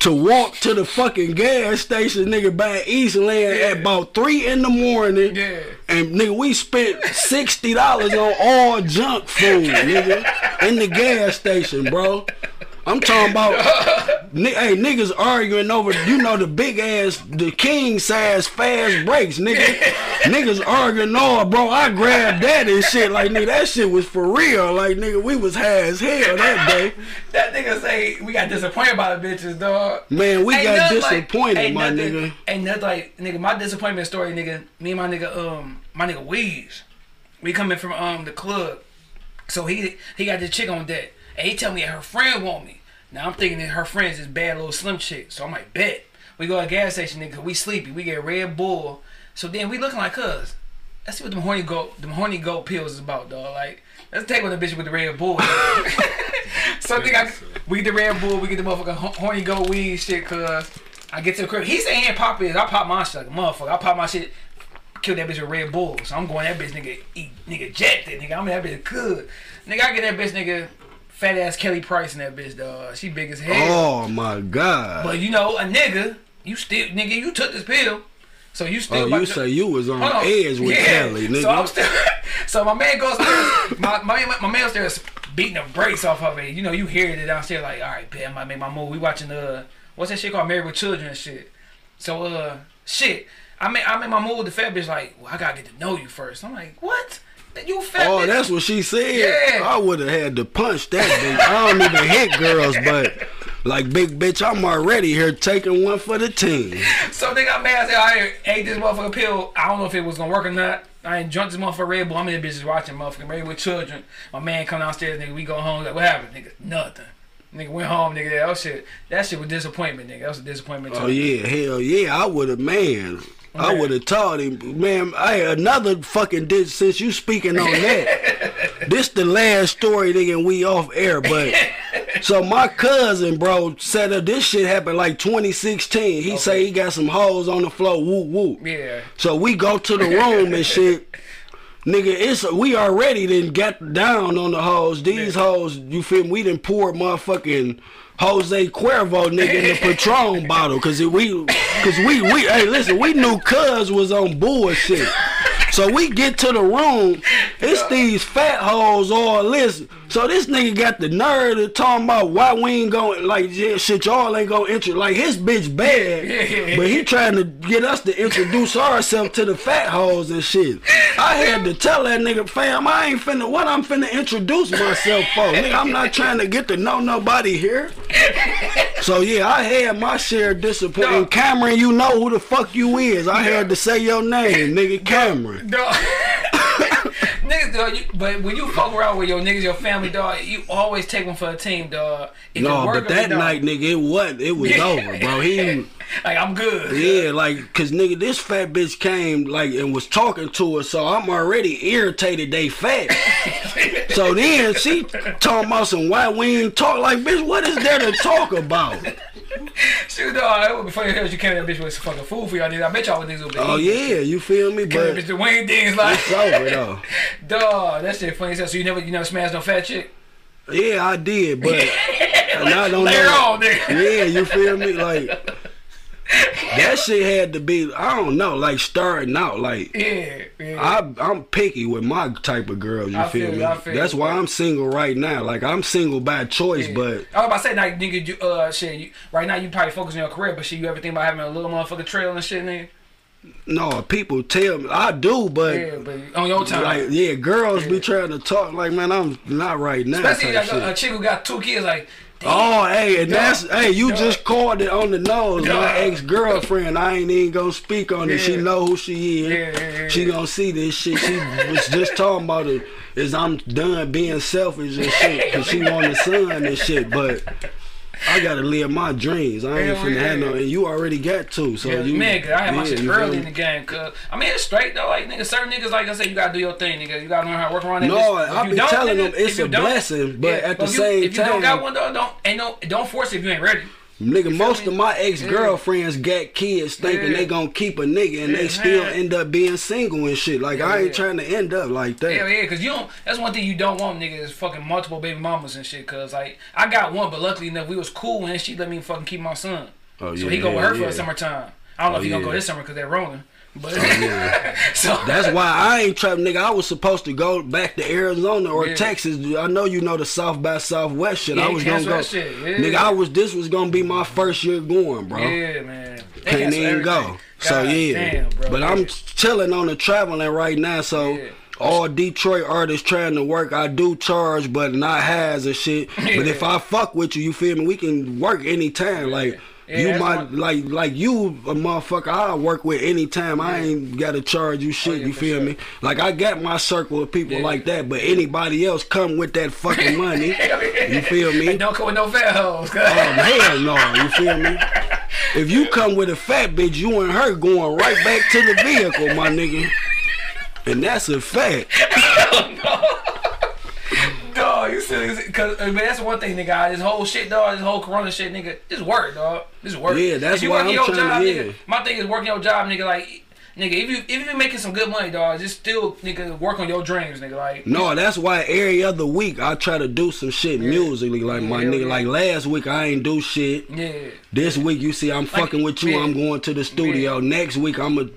to walk to the fucking gas station, nigga, by Eastland at about three in the morning. Yeah. And nigga, we spent sixty dollars on all junk food, nigga, in the gas station, bro. I'm talking about, hey, niggas arguing over, you know, the big ass, the king size fast breaks, nigga. niggas arguing, oh, bro, I grabbed that and shit. Like, nigga, that shit was for real. Like, nigga, we was high as hell that day. That nigga say we got disappointed by the bitches, dog. Man, we Ain't got nothing like- disappointed, my nothing- nigga. Ain't nothing like nigga. My disappointment story, nigga. Me and my nigga, um, my nigga Weeze. We coming from um the club, so he he got this chick on deck, and he tell me her friend want me. Now I'm thinking that her friend's is bad little slim chick, so I'm like, bet. We go to a gas station, nigga. We sleepy. We get Red Bull. So then we looking like cuz. Let's see what the horny goat, them horny goat pills is about, dog. Like, let's take on the bitch with the Red Bull. so nigga, I, we get the Red Bull, we get the motherfucking horny goat weed shit, cuz. I get to the crib. He saying pop his. I pop my shit like a motherfucker. I pop my shit, kill that bitch with Red Bull. So I'm going that bitch nigga eat nigga jacked it, nigga. I'm that bitch good. Nigga, I get that bitch nigga fat ass Kelly Price in that bitch, dog. She big as hell. Oh my god. But you know, a nigga, you still nigga, you took this pill. So you still Oh, you to- say you was on on. edge with Yeah. Kelly, nigga. So I'm still. so my man goes upstairs. my, my my man upstairs beating the brakes off of it. You know, you hear it downstairs like, all right, man, I might make my move. We watching uh, what's that shit called Married with Children and shit. So uh, shit, I made I made my move with the fat bitch like, well, I gotta get to know you first. I'm like, what? You fat Oh, bitch? that's what she said. Yeah. I would have had to punch that bitch. I don't even hit girls, but like big bitch, I'm already here taking one for the team. So they got mad. I said, I ate this motherfucking pill. I don't know if it was gonna work or not. I ain't drunk this motherfucker Red Bull. I'm in the bitches watching motherfucking Married with Children. My man come downstairs, nigga. We go home. Like, what happened, nigga? Nothing. Nigga went home, nigga. That shit. That shit was disappointment, nigga. That was a disappointment. Oh yeah, hell yeah, I would have man. I would have told him, man. I had another fucking did since you speaking on that. this the last story, nigga. and We off air, but so my cousin, bro, said that this shit happened like 2016. He say he got some hoes on the floor. Whoop whoop. Yeah. So we go to the room and shit. Nigga, it's we already didn't get down on the hoes. These hoes, you feel me? We didn't pour motherfucking Jose Cuervo nigga in the Patron bottle, cause it, we, cause we, we, hey, listen, we knew Cuz was on bullshit. So we get to the room, it's these fat hoes all this. So this nigga got the nerve to talking about why we ain't going like yeah, shit y'all ain't gonna intro like his bitch bad, but he trying to get us to introduce ourselves to the fat hoes and shit. I had to tell that nigga fam I ain't finna what I'm finna introduce myself for. Nigga, I'm not trying to get to know nobody here. So yeah, I had my share of disappointment. No. Cameron, you know who the fuck you is. I had to say your name, nigga Cameron. Dog. niggas, dog, you, but when you fuck around with your niggas, your family, dog, you always take one for a team, dog. It No, but that night, nigga, it wasn't. It was over, bro. He, like I'm good. yeah, like, cause nigga, this fat bitch came like and was talking to us, so I'm already irritated. They fat. so then she talking about some why we ain't talk. Like, bitch, what is there to talk about? Shoot, dog, it would be funny as you came in that bitch with some fucking food for y'all niggas. I bet y'all niggas would be Oh yeah, you feel me? That But bitch with wing dings like. it's over though. Dog, that shit funny as hell. So you never, you never smashed no fat chick? Yeah, I did, but and I don't Later know. on, nigga. Yeah, you feel me? Like that shit had to be. I don't know, like starting out, like. Yeah, yeah. I, I'm picky with my type of girls. You I feel, me? Feel That's why. I'm single right now. Like I'm single by choice, Yeah. but I was about to say, like, nigga, you, uh, shit, you, right now you probably focus on your career, but shit, you ever think about having a little motherfucking trail and shit, nigga? no, people tell me I do, but Yeah, but on your time. like yeah, girls be trying to talk like man, I'm not right now. Especially like a, a chick who got two kids, like, Oh, hey, and that's hey, you just called it on the nose. My ex girlfriend, I ain't even gonna speak on it. She know who she is. Yeah, yeah, yeah, she gonna see this shit. She was just talking about it. Is I'm done being selfish and shit because she want a son and shit, but. I gotta live my dreams. I ain't finna have no, and you already got two. So yeah, you, man, 'cause I had my shit early in the game, cause I mean it's straight though. Like nigga, certain niggas, like I said, you gotta do your thing, nigga. You gotta learn how to work around that. No, I you be don't, telling nigga, them it's a blessing, but at the if you, same if you don't got one though, don't ain't no don't force it if you ain't ready. Nigga, most of my ex girlfriends got kids thinking Yeah. they gonna keep a nigga and Yeah, they still end up being single and shit. Like I ain't trying to end up like that. Hell yeah, cause you don't. That's one thing you don't want, nigga, is fucking multiple baby mamas and shit. Cause like I got one, but luckily enough we was cool and she let me fucking keep my son. Oh, so he go with yeah, her for yeah. the summertime. I don't know Oh, if he gonna go this summer cause they're rolling. But yeah. so That's why I ain't trying, nigga. I was supposed to go back to Arizona or Yeah. Texas. I know you know the South by Southwest shit. Yeah, I was gonna go. shit, yeah. Nigga, I was. This was gonna be my first year going, bro. yeah, man. They Can't even go. everything. So God yeah, damn, bro. but yeah. I'm chilling on the traveling right now. So Yeah. all Detroit artists trying to work, I do charge, but not has and shit. But if I fuck with you, you feel me? We can work anytime. Like Yeah, you might like like you a motherfucker. I work with anytime. I ain't gotta charge you oh, shit. yeah, you feel sure. me? Like I got my circle of people Yeah. like that, but anybody else come with that fucking money. you feel me? Hey, don't come with no fat hoes. Oh hell no, you feel me? If you come with a fat bitch, you and her going right back to the vehicle, my nigga. And that's a fact. you? Cause man, that's one thing, nigga. This whole shit, dog. This whole Corona shit, nigga. This work, dog. This work. Yeah, that's why working I'm your trying job, to- nigga. yeah. My thing is working your job, nigga. Like, nigga, if you if you making some good money, dog, just still, nigga, work on your dreams, nigga. Like, No, that's why every other week I try to do some shit musically. Like my Yeah, nigga, yeah. like last week I ain't do shit. yeah. This week you see I'm fucking with you. yeah. I'm going to the studio. Next week I'm a.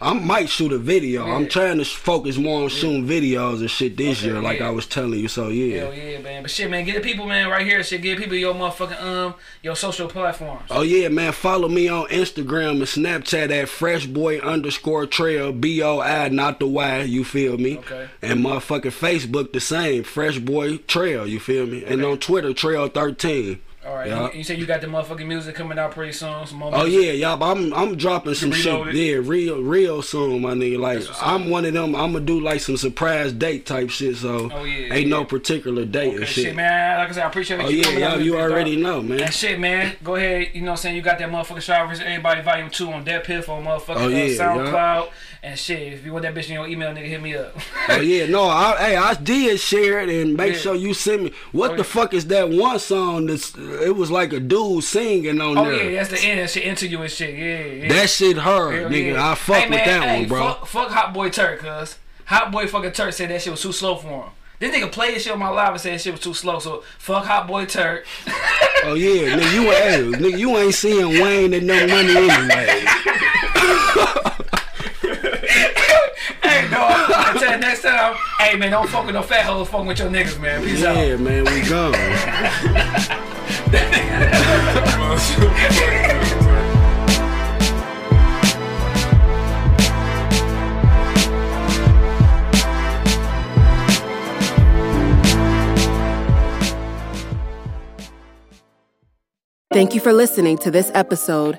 I might shoot a video. I'm trying to focus more on shooting videos and shit this Okay, year, like yeah. I was telling you. So yeah. Hell yeah, man. But shit, man, get the people, man, right here. Shit, get people your motherfucking um your social platforms. Oh yeah, man. Follow me on Instagram and Snapchat at freshboy underscore trail. B O I, not the Y, you feel me? Okay. And motherfucking Facebook the same, Fresh Boy Trail, you feel me? And on Twitter, Trail thirteen. All right. Yeah. You, you said you got the motherfucking music coming out pretty soon. Some more Oh yeah, y'all. I'm I'm dropping some shit yeah, real real soon, my nigga. Like I'm one of them. I'm gonna do like some surprise date type shit. So Oh, yeah, ain't no particular date Okay, shit. shit. man. Like I said, I appreciate Oh you yeah, y'all, you already dog. know, man. And shit, man. Go ahead. You know what I'm saying? You got that motherfucking Shower. Everybody Volume 2 on DatPiff on motherfucking Oh, yeah, uh, SoundCloud. And shit, if you want that bitch in your email, nigga, hit me up. Oh yeah, no, I, hey, I did share it and make Yeah. sure you send me. What Oh, the yeah. fuck is that one song? That's it was like a dude singing on oh, there. yeah, that's the end. That shit into you and shit. Yeah, yeah. That shit hurt, nigga. I fuck Hey, with that hey, one, bro. Fuck, fuck Hot Boy Turk, cuz. Hot Boy fucking Turk said that shit was too slow for him. This nigga played this shit on my live and said shit was too slow. So fuck Hot Boy Turk. Oh yeah, nigga, you hey, nigga, you ain't seeing Wayne and no money anyway. hey, dog. Until next time. Hey, man, don't fuck with no fat hoes. Fuck with your niggas, man. Peace out. Yeah, man, we gone. Thank you for listening to this episode.